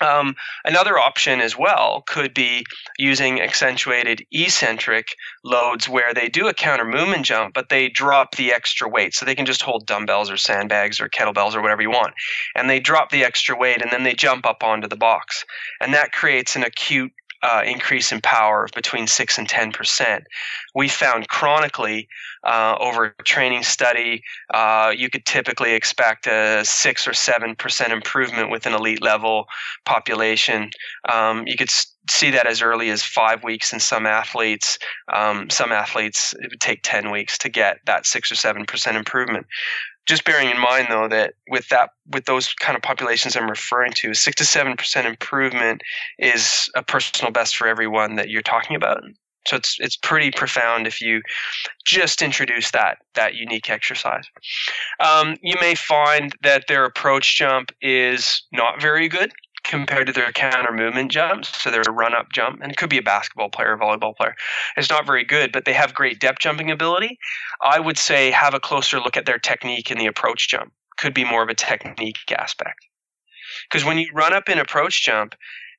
[SPEAKER 3] um, another option as well could be using accentuated eccentric loads where they do a counter movement jump, but they drop the extra weight. So they can just hold dumbbells or sandbags or kettlebells or whatever you want. And they drop the extra weight and then they jump up onto the box. And that creates an acute uh, increase in power of between 6 and 10%. We found chronically uh, over a training study, uh, you could typically expect a 6 or 7% improvement with an elite level population. Um, you could see that as early as five weeks in some athletes. Um, some athletes, it would take 10 weeks to get that 6 or 7% improvement just bearing in mind though that with that with those kind of populations I'm referring to, six to seven percent improvement is a personal best for everyone that you're talking about. So it's it's pretty profound if you just introduce that that unique exercise. Um, you may find that their approach jump is not very good compared to their counter movement jumps. So their run up jump, and it could be a basketball player, a volleyball player. It's not very good, but they have great depth jumping ability. I would say have a closer look at their technique in the approach jump. Could be more of a technique aspect. Because when you run up in approach jump,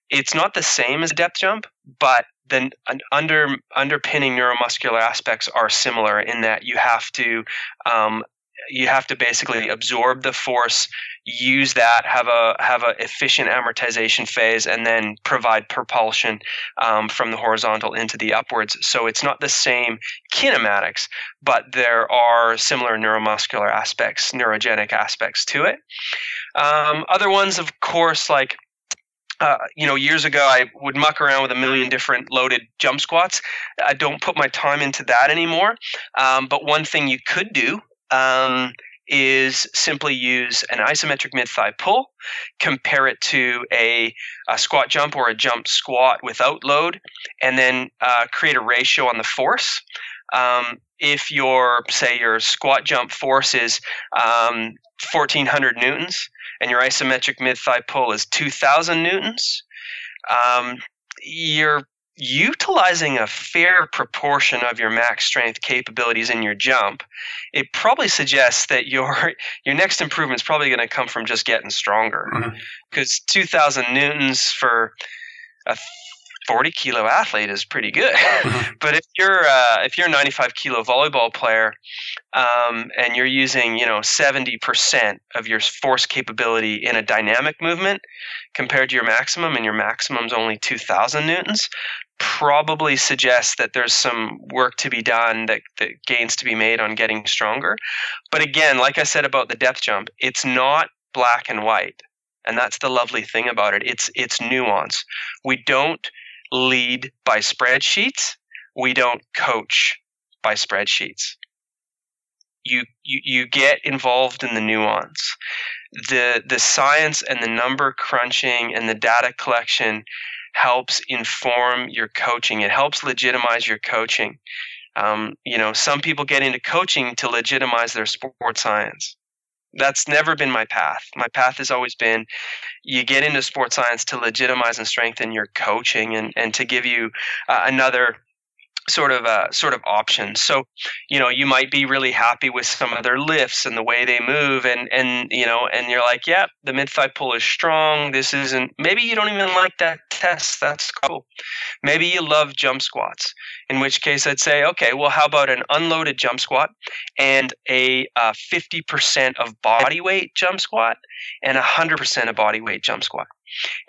[SPEAKER 3] it's not the same as depth jump, but then under underpinning neuromuscular aspects are similar in that you have to um, you have to basically absorb the force use that have a have a efficient amortization phase and then provide propulsion um, from the horizontal into the upwards so it's not the same kinematics but there are similar neuromuscular aspects neurogenic aspects to it um, other ones of course like uh, you know, years ago, I would muck around with a million different loaded jump squats. I don't put my time into that anymore. Um, but one thing you could do um, is simply use an isometric mid thigh pull, compare it to a, a, squat jump or a jump squat without load, and then uh, create a ratio on the force. Um, if your say your squat jump force is um, 1400 newtons and your isometric mid thigh pull is 2000 newtons, um, your utilizing a fair proportion of your max strength capabilities in your jump, it probably suggests that your your next improvement is probably going to come from just getting stronger. Because mm-hmm. 2,000 newtons for a 40 kilo athlete is pretty good. Mm-hmm. but if you're uh, if you're a 95 kilo volleyball player um, and you're using you know 70% of your force capability in a dynamic movement compared to your maximum, and your maximum is only 2,000 newtons, probably suggests that there's some work to be done, that, that gains to be made on getting stronger. But again, like I said about the depth jump, it's not black and white. And that's the lovely thing about it. It's it's nuance. We don't lead by spreadsheets. We don't coach by spreadsheets. You, you you get involved in the nuance. The the science and the number crunching and the data collection helps inform your coaching. It helps legitimize your coaching. Um, you know, some people get into coaching to legitimize their sport science. That's never been my path. My path has always been you get into sports science to legitimize and strengthen your coaching and, and to give you uh, another sort of uh, sort of options. So, you know, you might be really happy with some of their lifts and the way they move, and and you know, and you're like, yeah, the mid thigh pull is strong. This isn't. Maybe you don't even like that test. That's cool. Maybe you love jump squats. In which case, I'd say, okay, well, how about an unloaded jump squat and a uh, 50% of body weight jump squat and a 100% of body weight jump squat.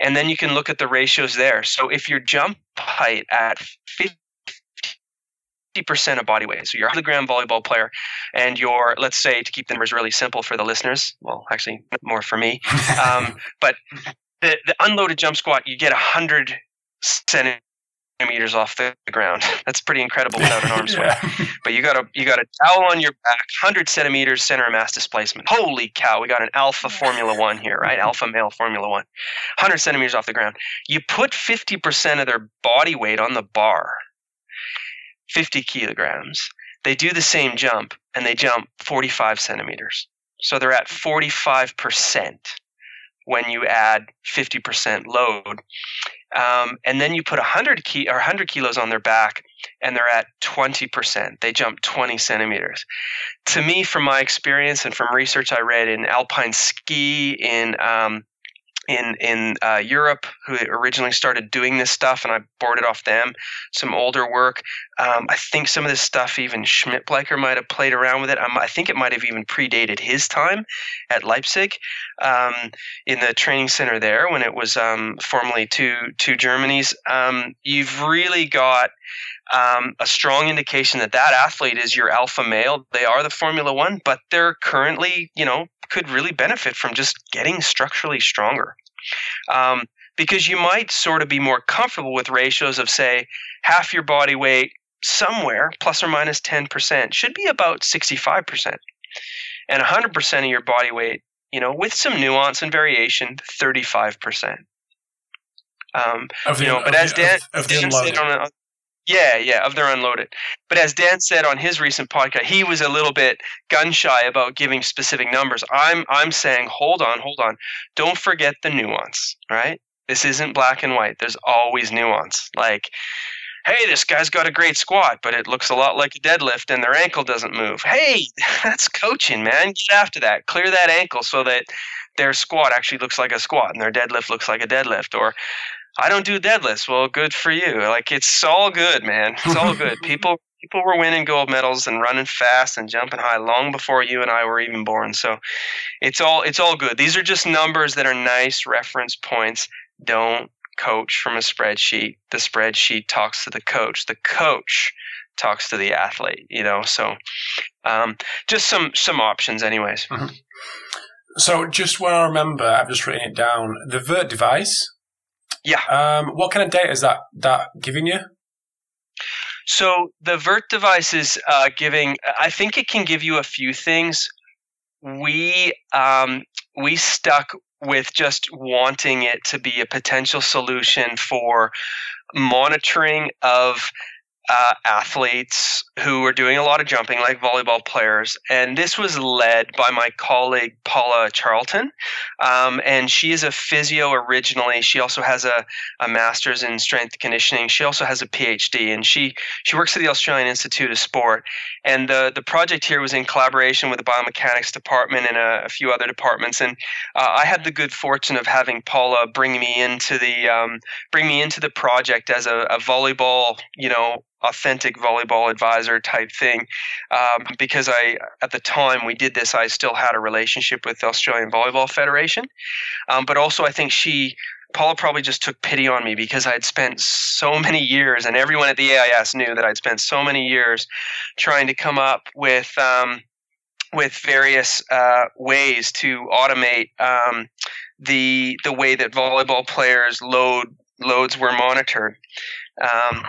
[SPEAKER 3] And then you can look at the ratios there. So if your jump height at 50 50% of body weight. So you're a gram volleyball player and you're, let's say, to keep the numbers really simple for the listeners, well, actually more for me, um, but the, the unloaded jump squat, you get 100 centimeters off the ground. That's pretty incredible without an arm swing. But you got a you got a towel on your back, 100 centimeters center of mass displacement. Holy cow, we got an alpha Formula One here, right? Alpha male Formula One. 100 centimeters off the ground. You put 50% of their body weight on the bar 50 kilograms. They do the same jump and they jump 45 centimeters. So they're at 45% when you add 50% load. Um, and then you put 100 ki- or 100 kilos on their back and they're at 20%. They jump 20 centimeters. To me, from my experience and from research I read in alpine ski, in um, in in uh, Europe who originally started doing this stuff, and I boarded off them some older work. Um, I think some of this stuff even Schmidt-Bleicher might have played around with it. Um, I think it might have even predated his time at Leipzig um, in the training center there when it was um, formerly two two Germany's. Um, you've really got um, a strong indication that that athlete is your alpha male. They are the Formula One, but they're currently, you know, could really benefit from just getting structurally stronger. Um, because you might sort of be more comfortable with ratios of, say, half your body weight somewhere, plus or minus 10%, should be about 65%. And 100% of your body weight, you know, with some nuance and variation, 35%. Um,
[SPEAKER 1] Of the,
[SPEAKER 3] you know,
[SPEAKER 1] of
[SPEAKER 3] but as Dan,
[SPEAKER 1] of, of the
[SPEAKER 3] Dan said on yeah, yeah, of their unloaded. But as Dan said on his recent podcast, he was a little bit gun shy about giving specific numbers. I'm I'm saying, hold on, hold on. Don't forget the nuance, right? This isn't black and white. There's always nuance. Like, hey, this guy's got a great squat, but it looks a lot like a deadlift and their ankle doesn't move. Hey, that's coaching, man. Get after that. Clear that ankle so that their squat actually looks like a squat and their deadlift looks like a deadlift. Or I don't do deadlifts. Well, good for you. Like it's all good, man. It's all good. People people were winning gold medals and running fast and jumping high long before you and I were even born. So it's all it's all good. These are just numbers that are nice reference points. Don't coach from a spreadsheet. The spreadsheet talks to the coach. The coach talks to the athlete, you know. So um, just some some options anyways.
[SPEAKER 1] So just when I remember, I've just written it down. The Vert device.
[SPEAKER 3] Yeah.
[SPEAKER 1] Um, what kind of data is that that giving you?
[SPEAKER 3] So the Vert device is uh, giving. I think it can give you a few things. We um, we stuck with just wanting it to be a potential solution for monitoring of uh, athletes who are doing a lot of jumping, like volleyball players. And this was led by my colleague Paula Charlton. Um, and she is a physio originally. She also has a, a master's in strength conditioning. She also has a PhD, and she she works at the Australian Institute of Sport. And the the project here was in collaboration with the biomechanics department and a, a few other departments. And uh, I had the good fortune of having Paula bring me into the um, bring me into the project as a, a volleyball, you know, authentic volleyball advisor type thing um, because I at the time we did this I still had a relationship with the Australian Volleyball Federation um, but also I think she Paula probably just took pity on me because I'd spent so many years and everyone at the AIS knew that I'd spent so many years trying to come up with um, with various uh, ways to automate um, the the way that volleyball players load loads were monitored. Um,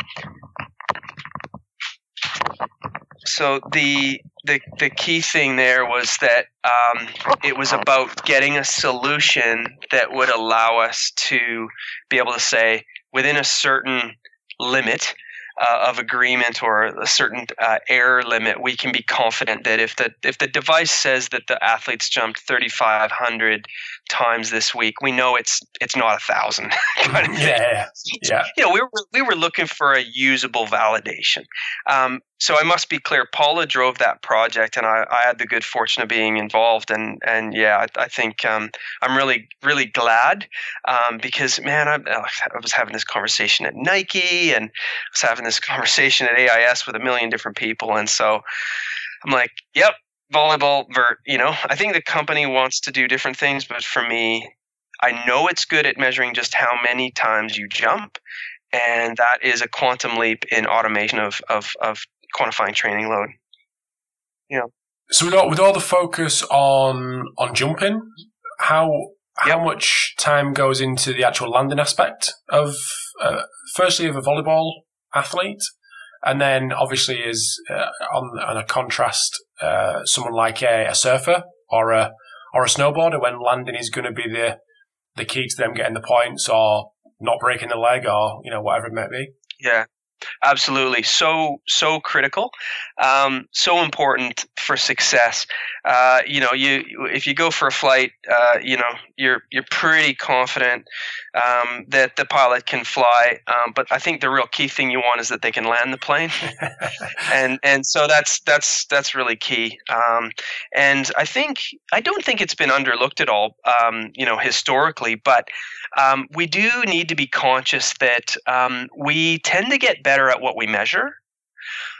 [SPEAKER 3] so the the the key thing there was that um, it was about getting a solution that would allow us to be able to say within a certain limit uh, of agreement or a certain uh, error limit, we can be confident that if the if the device says that the athletes jumped 3,500 times this week, we know it's it's not a thousand. kind of
[SPEAKER 1] Yeah, yeah.
[SPEAKER 3] you know, we were we were looking for a usable validation. Um, so I must be clear. Paula drove that project, and I, I had the good fortune of being involved. And and yeah, I, I think um, I'm really really glad um, because man, I, I was having this conversation at Nike, and I was having this conversation at AIS with a million different people, and so I'm like, yep. Volleyball vert, you know, I think the company wants to do different things, but for me, I know it's good at measuring just how many times you jump, and that is a quantum leap in automation of of, of quantifying training load.
[SPEAKER 1] So with all, with all the focus on on jumping, how how
[SPEAKER 3] Yep.
[SPEAKER 1] much time goes into the actual landing aspect of uh, firstly of a volleyball athlete, and then obviously is uh, on on a contrast uh, someone like a, a surfer or a or a snowboarder when landing is going to be the the key to them getting the points or not breaking the leg or you know whatever it may be.
[SPEAKER 3] Yeah. Absolutely, so so critical, um, so important for success. Uh, you know, you if you go for a flight, uh, you know, you're you're pretty confident um, that the pilot can fly. Um, but I think the real key thing you want is that they can land the plane, and and so that's that's that's really key. Um, and I think I don't think it's been underlooked at all, um, you know, historically. But um, we do need to be conscious that um, we tend to get better at what we measure.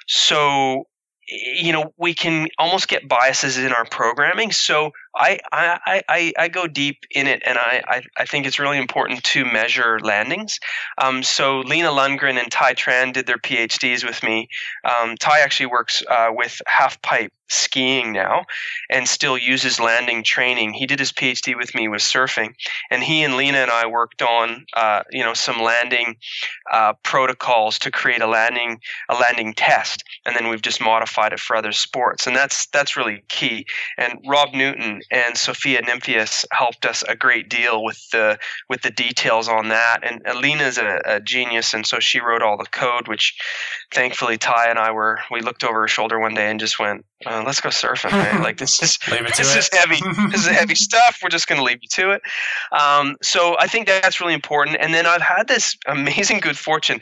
[SPEAKER 3] So you know we can almost get biases in our programming so i i i, I go deep in it and I, I, I think it's really important to measure landings um, so lina lundgren and tai tran did their phds with me um, tai actually works uh, with half pipe skiing now and still uses landing training. He did his PhD with me with surfing, and he and Lina and I worked on uh, you know some landing uh, protocols to create a landing a landing test, and then we've just modified it for other sports, and that's that's really key. And Rob Newton and Sophia Nimphius helped us a great deal with the with the details on that. And Lina's a, a genius, and so she wrote all the code, which thankfully Tai and I were we looked over her shoulder one day and just went uh, let's go surfing, man. Like this is this is heavy. this is heavy stuff. We're just going to leave you to it. Um, so I think that's really important. And then I've had this amazing good fortune.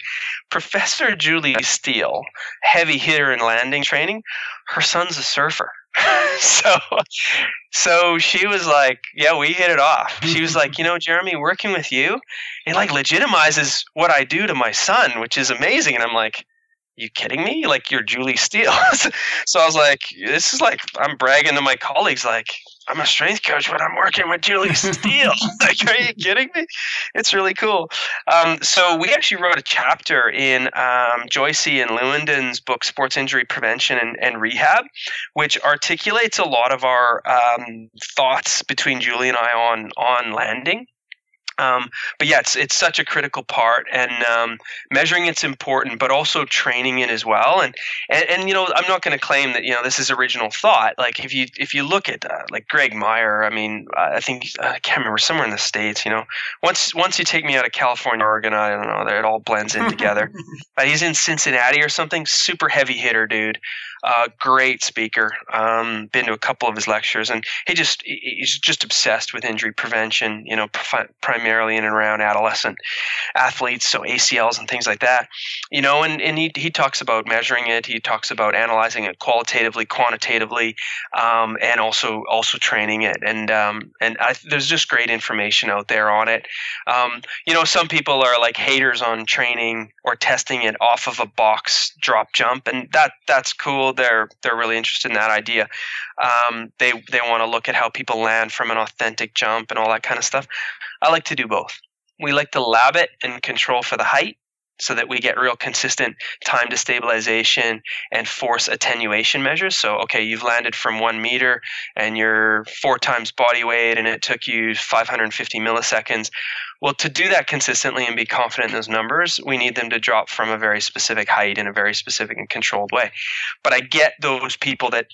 [SPEAKER 3] Professor Julie Steele, heavy hitter in landing training, her son's a surfer. so so she was like yeah we hit it off she was like you know jeremy working with you it like legitimizes what i do to my son which is amazing and i'm like you kidding me? Like you're Julie Steele. so I was like, this is like I'm bragging to my colleagues, like I'm a strength coach, but I'm working with Julie Steele. like, are you kidding me? It's really cool. Um, so we actually wrote a chapter in um, Joycey and Lewindon's book, Sports Injury Prevention and, and Rehab, which articulates a lot of our um, thoughts between Julie and I on on landing. Um, but yeah, it's it's such a critical part, and um, measuring it's important, but also training it as well. And and, and you know, I'm not going to claim that you know this is original thought. Like if you if you look at uh, like Greg Myer, I mean, I think I can't remember somewhere in the states. You know, once once you take me out of California, Oregon, I don't know, it all blends in together. uh, he's in Cincinnati or something. Super heavy hitter, dude. Uh, great speaker. Um, been to a couple of his lectures, and he just he's just obsessed with injury prevention. You know, primarily in and around adolescent athletes, so ACLs and things like that. You know, and, and he he talks about measuring it. He talks about analyzing it qualitatively, quantitatively, um, and also also training it. And um, and I, there's just great information out there on it. Um, you know, some people are like haters on training or testing it off of a box drop jump, and that that's cool they're they're really interested in that idea. Um, they they want to look at how people land from an authentic jump and all that kind of stuff. I like to do both. We like to lab it and control for the height so that we get real consistent time to stabilization and force attenuation measures. So, okay, you've landed from one meter and you're four times body weight and it took you 550 milliseconds. Well, to do that consistently and be confident in those numbers, we need them to drop from a very specific height in a very specific and controlled way. But I get those people that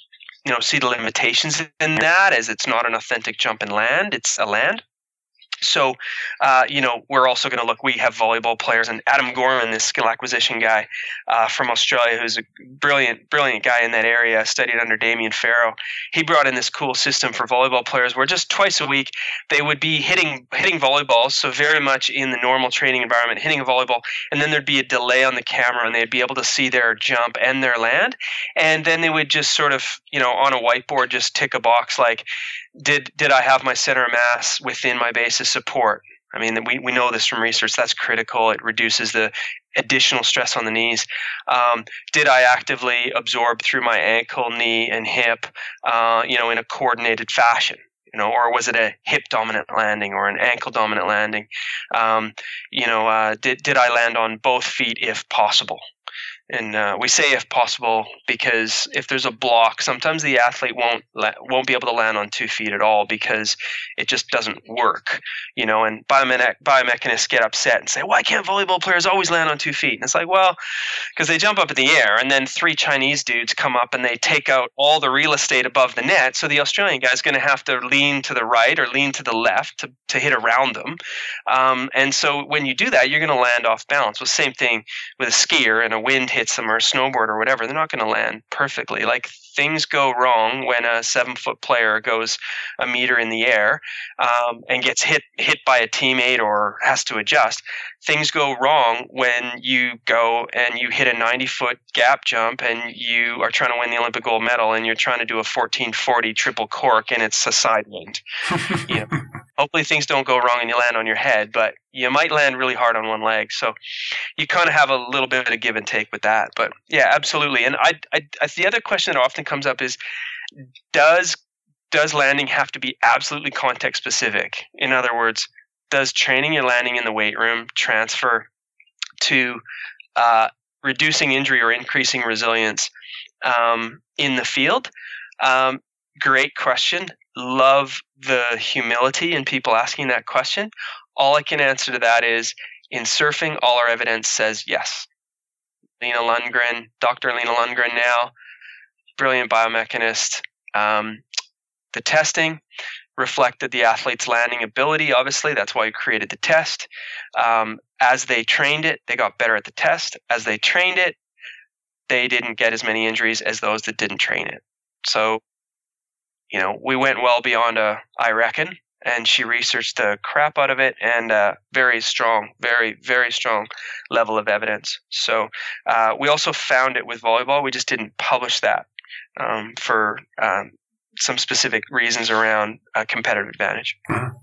[SPEAKER 3] you know see the limitations in that as it's not an authentic jump and land; it's a land. So, uh, you know, we're also going to look. We have volleyball players, and Adam Gorman, this skill acquisition guy uh, from Australia, who's a brilliant, brilliant guy in that area, studied under Damian Farrow. He brought in this cool system for volleyball players, where just twice a week they would be hitting hitting volleyballs, so very much in the normal training environment, hitting a volleyball, and then there'd be a delay on the camera, and they'd be able to see their jump and their land, and then they would just sort of, you know, on a whiteboard, just tick a box like did did I have my center of mass within my base of support? I mean, we, we know this from research. That's critical. It reduces the additional stress on the knees. Um, did I actively absorb through my ankle, knee, and hip, uh, you know, in a coordinated fashion? You know, or was it a hip dominant landing or an ankle dominant landing? Um, you know, uh, did did I land on both feet if possible? And uh, we say if possible because if there's a block, sometimes the athlete won't la- won't be able to land on two feet at all because it just doesn't work, you know. And biome- biomechanists get upset and say, "Why can't volleyball players always land on two feet?" And it's like, well, because they jump up in the air, and then three Chinese dudes come up and they take out all the real estate above the net, so the Australian guy's going to have to lean to the right or lean to the left to to hit around them. Um, and so when you do that, you're going to land off balance. Well, same thing with a skier and a wind hits them or a snowboard or whatever, they're not going to land perfectly. Like things go wrong when a seven foot player goes a meter in the air um, and gets hit hit by a teammate or has to adjust. Things go wrong when you go and you hit a 90 foot gap jump and you are trying to win the Olympic gold medal and you're trying to do a 1440 triple cork and it's a side wind. you know, hopefully things don't go wrong and you land on your head, but you might land really hard on one leg. So you kind of have a little bit of a give and take with that. But yeah, absolutely. And I, I, the other question that often comes up is, does does landing have to be absolutely context specific? In other words, does training and landing in the weight room transfer to uh, reducing injury or increasing resilience um, in the field? Um, great question. Love the humility in people asking that question. All I can answer to that is in surfing, all our evidence says yes. Lina Lundgren, Dr. Lina Lundgren now, brilliant biomechanist. Um, the testing reflected the athlete's landing ability. Obviously, that's why we created the test. Um, as they trained it, they got better at the test. As they trained it, they didn't get as many injuries as those that didn't train it. So, you know, we went well beyond a I reckon and she researched the crap out of it and uh, very strong, very, very strong level of evidence. So uh, we also found it with volleyball. We just didn't publish that um, for um, some specific reasons around a competitive advantage.
[SPEAKER 1] Mm-hmm.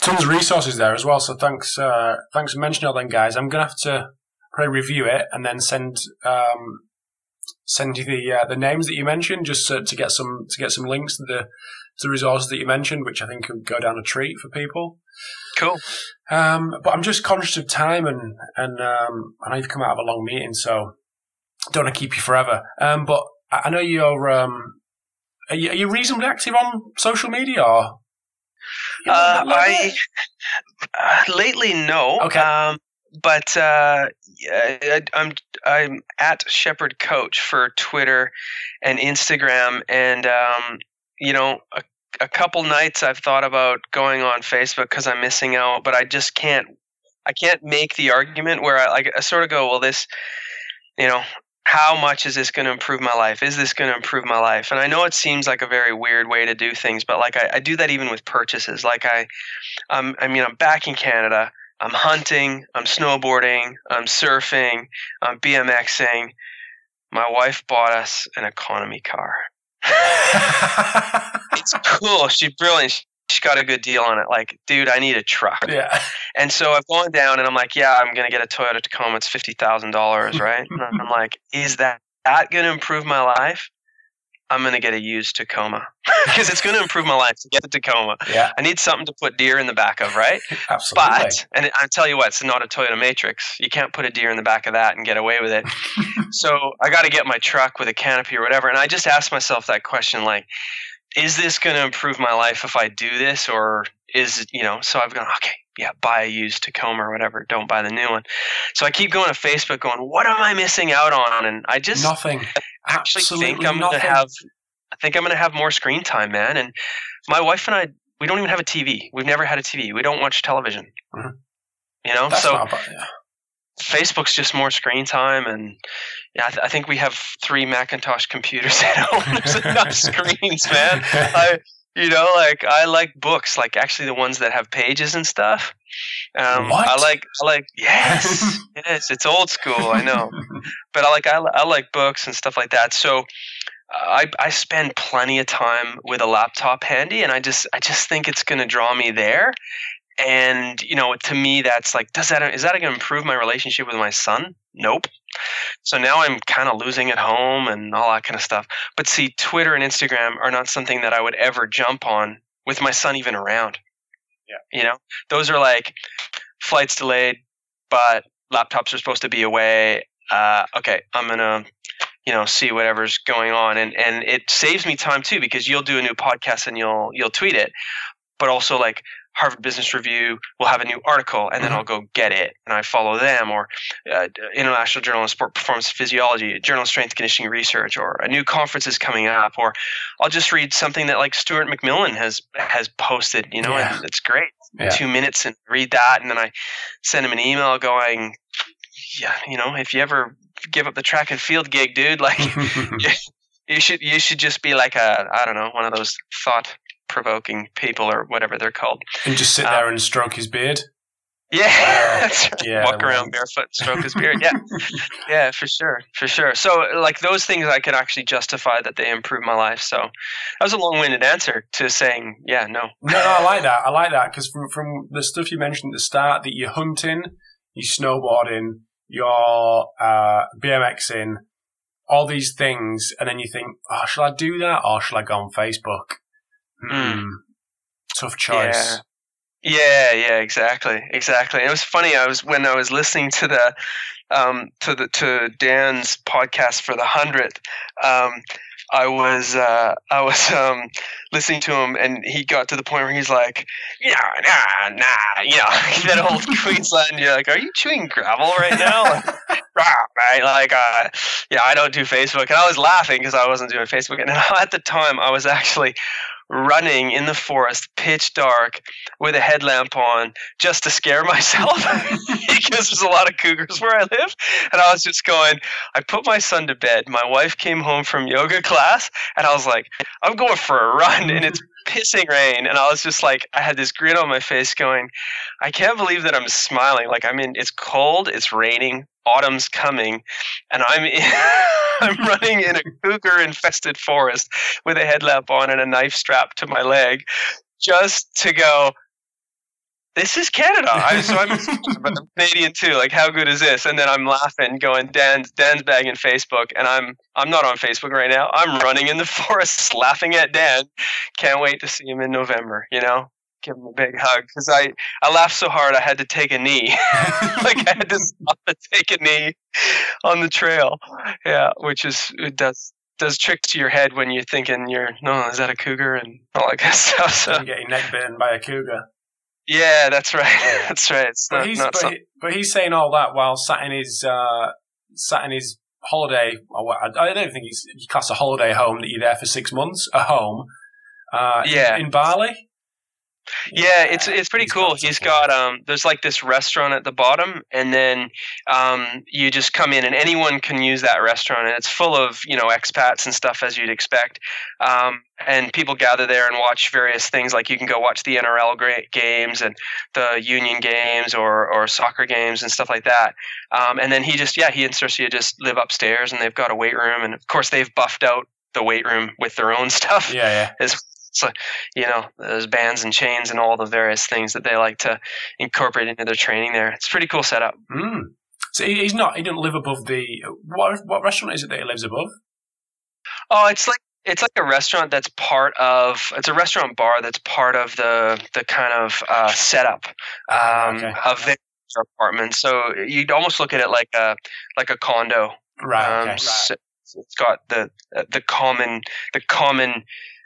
[SPEAKER 1] Tons of resources there as well. So thanks, uh, thanks for mentioning all them, guys. I'm gonna have to probably review it and then send um, send you the uh, the names that you mentioned just to, to get some to get some links to the to the resources that you mentioned, which I think could go down a treat for people.
[SPEAKER 3] Cool.
[SPEAKER 1] Um, but I'm just conscious of time, and and um, I know you've come out of a long meeting, so don't want to keep you forever. Um, but I know you're um, are you, are you reasonably active on social media? Or,
[SPEAKER 3] uh, I uh, lately no.
[SPEAKER 1] Okay.
[SPEAKER 3] Um, but uh, I, I'm I'm at Shepherd Coach for Twitter and Instagram, and um, you know, a, a couple nights I've thought about going on Facebook because I'm missing out, but I just can't. I can't make the argument where I like I sort of go, well, this, you know, how much is this going to improve my life? Is this going to improve my life? And I know it seems like a very weird way to do things, but like I, I do that even with purchases. Like I, um, I mean, I'm back in Canada. I'm hunting. I'm snowboarding. I'm surfing. I'm BMXing. My wife bought us an economy car. it's cool. She's brilliant. She got a good deal on it. Like, dude, I need a truck.
[SPEAKER 1] Yeah.
[SPEAKER 3] And so I've gone down and I'm like, yeah, I'm gonna get a Toyota Tacoma. It's fifty thousand dollars, right? and I'm like, is that that gonna improve my life? I'm going to get a used Tacoma because it's going to improve my life to get a Tacoma.
[SPEAKER 1] Yeah.
[SPEAKER 3] I need something to put deer in the back of, right?
[SPEAKER 1] Absolutely.
[SPEAKER 3] But, and I tell you what, it's not a Toyota Matrix. You can't put a deer in the back of that and get away with it. so I got to get my truck with a canopy or whatever. And I just asked myself that question like, is this going to improve my life if I do this? Or is, you know, so I've gone, okay, yeah, buy a used Tacoma or whatever. Don't buy the new one. So I keep going to Facebook going, what am I missing out on? And I just
[SPEAKER 1] nothing.
[SPEAKER 3] I actually Absolutely think I'm going to have. I think I'm going to have more screen time, man. And my wife and I, we don't even have a TV. We've never had a TV. We don't watch television. Mm-hmm. You know,
[SPEAKER 1] That's
[SPEAKER 3] so
[SPEAKER 1] bad, yeah.
[SPEAKER 3] Facebook's just more screen time, and yeah, I, th- I, think we have three Macintosh computers at home. There's enough screens, man. I, you know, like I like books, like actually the ones that have pages and stuff. Um,
[SPEAKER 1] what?
[SPEAKER 3] I like, I like, yes, yes, it's old school, I know, but I like, I, I like books and stuff like that. So I, I spend plenty of time with a laptop handy, and I just, I just think it's going to draw me there. And you know, to me, that's like, does that is that going to improve my relationship with my son? Nope. So now I'm kind of losing at home and all that kind of stuff. But see, Twitter and Instagram are not something that I would ever jump on with my son even around.
[SPEAKER 1] Yeah.
[SPEAKER 3] You know, those are like flights delayed, but laptops are supposed to be away uh, okay, I'm gonna you know see whatever's going on and and it saves me time too because you'll do a new podcast and you'll you'll tweet it but also like Harvard Business Review will have a new article, and then mm-hmm. I'll go get it, and I follow them, or uh, International Journal of Sport Performance Physiology, Journal of Strength Conditioning Research, or a new conference is coming up, or I'll just read something that like Stuart McMillan has has posted, you know, yeah. and it's great. Yeah. Two minutes and read that, and then I send him an email going, yeah, you know, if you ever give up the track and field gig, dude, like. you, you should you should just be like a I don't know one of those thought provoking people or whatever they're called.
[SPEAKER 1] And just sit there um, and stroke his beard.
[SPEAKER 3] Yeah, yeah walk around barefoot, stroke his beard. Yeah, yeah, for sure, for sure. So, like those things, I can actually justify that they improve my life. So, that was a long-winded answer to saying, yeah, no.
[SPEAKER 1] No, no, I like that. I like that because from from the stuff you mentioned at the start, that you're hunting, you're snowboarding, you're uh, BMXing, all these things, and then you think, oh, shall I do that or shall I go on Facebook? Mm. Tough choice.
[SPEAKER 3] Yeah. Yeah, yeah, exactly, exactly. it was funny. I was when I was listening to the um, to the to Dan's podcast for the hundredth. Um, I was uh, I was um, listening to him, and he got to the point where he's like, "Yeah, nah, nah," you know, that old Queensland. You're like, "Are you chewing gravel right now?" right? Like, uh, yeah, I don't do Facebook, and I was laughing because I wasn't doing Facebook, and at the time I was actually running in the forest, pitch dark, with a headlamp on, just to scare myself because there's a lot of cougars where I live. And I was just going, I put my son to bed. My wife came home from yoga class, and I was like, I'm going for a run, and it's pissing rain and i was just like i had this grin on my face going i can't believe that i'm smiling like i mean it's cold it's raining autumn's coming and i'm in, i'm running in a cougar infested forest with a headlamp on and a knife strapped to my leg just to go this is Canada. I, so I'm, I'm Canadian too. Like, how good is this? And then I'm laughing, going, Dan's Dan's bagging Facebook, and I'm I'm not on Facebook right now. I'm running in the forest, laughing at Dan. Can't wait to see him in November. You know, give him a big hug because I I laughed so hard I had to take a knee. like I had to stop and take a knee on the trail. Yeah, which is it does does tricks to your head when you're thinking you're no is that a cougar and all that kind of stuff. So
[SPEAKER 1] you getting neck bitten by a cougar.
[SPEAKER 3] Yeah, that's right. that's right. It's
[SPEAKER 1] but,
[SPEAKER 3] not,
[SPEAKER 1] he's, but, he, but, he's saying all that while sat in his uh, sat in his holiday. I don't think he's he class a holiday home that you're there for six months. A home. Uh,
[SPEAKER 3] yeah.
[SPEAKER 1] in, in Bali.
[SPEAKER 3] Yeah, it's it's pretty he's cool. Got he's got um there's like this restaurant at the bottom and then um you just come in and anyone can use that restaurant and it's full of, you know, expats and stuff as you'd expect. Um and people gather there and watch various things like you can go watch the NRL games and the union games or or soccer games and stuff like that. Um and then he just yeah, he and you just live upstairs and they've got a weight room and of course they've buffed out the weight room with their own stuff.
[SPEAKER 1] Yeah, yeah.
[SPEAKER 3] As so, you know, those bands and chains and all the various things that they like to incorporate into their training there. It's a pretty cool setup.
[SPEAKER 1] Mm. So he's not, he doesn't live above the, what, what restaurant is it that he lives above?
[SPEAKER 3] Oh, it's like, it's like a restaurant that's part of it's a restaurant bar that's part of the the kind of uh, setup ah, um, okay. of their apartment. So you'd almost look at it like a like a condo.
[SPEAKER 1] Right. Um, okay.
[SPEAKER 3] so it's got the the common the common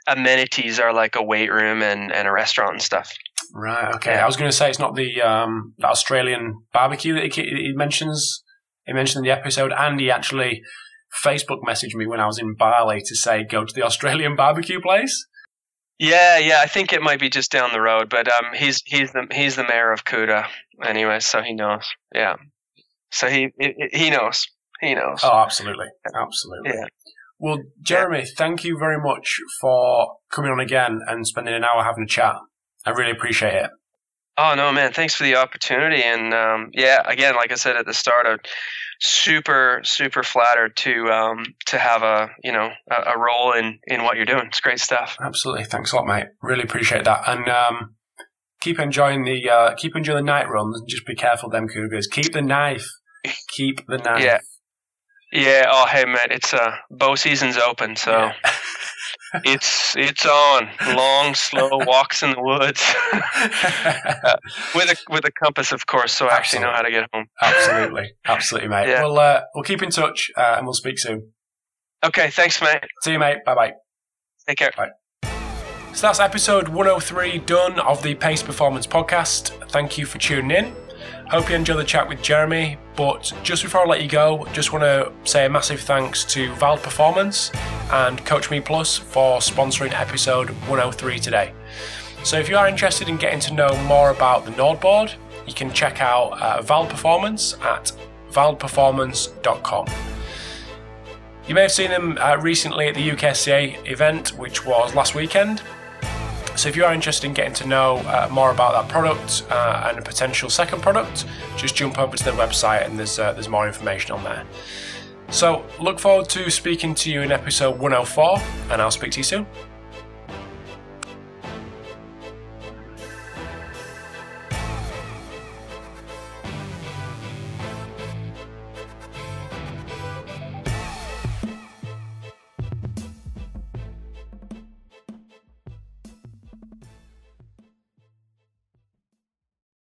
[SPEAKER 3] amenities are like a weight room and, and a restaurant and stuff.
[SPEAKER 1] Right. Okay. Yeah. I was going to say it's not the um, Australian barbecue that he, he, mentions. He mentioned in the episode, and he actually Facebook messaged me when I was in Bali to say go to the Australian barbecue place.
[SPEAKER 3] Yeah, yeah. I think it might be just down the road, but um, he's he's the he's the mayor of Kuta anyway, so he knows. Yeah. So he he knows. He knows.
[SPEAKER 1] Oh, absolutely, absolutely.
[SPEAKER 3] Yeah.
[SPEAKER 1] Well, Jeremy, thank you very much for coming on again and spending an hour having a chat. I really appreciate it.
[SPEAKER 3] Oh no, man! Thanks for the opportunity, and um, yeah, again, like I said at the start, I'm super, super flattered to um, to have a you know a, a, role in in what you're doing. It's great stuff.
[SPEAKER 1] Absolutely, thanks a lot, mate. Really appreciate that, and um, keep enjoying the uh, keep enjoying the night runs. Just be careful, them cougars. Keep the knife. Keep the knife.
[SPEAKER 3] Yeah. Yeah. Oh, hey, man. It's uh, bow season's open, so. Yeah. it's it's on long, slow walks in the woods uh, with a with a compass, of course, so I actually know how to get home.
[SPEAKER 1] Absolutely, absolutely, mate. Yeah. We'll uh, we'll keep in touch uh, and we'll speak soon.
[SPEAKER 3] Okay, thanks, mate.
[SPEAKER 1] See you, mate. Bye bye.
[SPEAKER 3] Take care.
[SPEAKER 1] Bye. So that's episode 103 done of the Pacey Performance podcast. Thank you for tuning in. Hope you enjoy the chat with Jeremy. But just before I let you go, just want to say a massive thanks to Vald Performance and Coach Me Plus for sponsoring episode 103 today. So if you are interested in getting to know more about the NordBord, you can check out uh, Performance at valdperformance.com. You may have seen them uh, recently at the UKSCA event, which was last weekend. So if you are interested in getting to know uh, more about that product uh, and a potential second product, just jump over to their website and there's uh, there's more information on there. So look forward to speaking to you in episode 104, and I'll speak to you soon.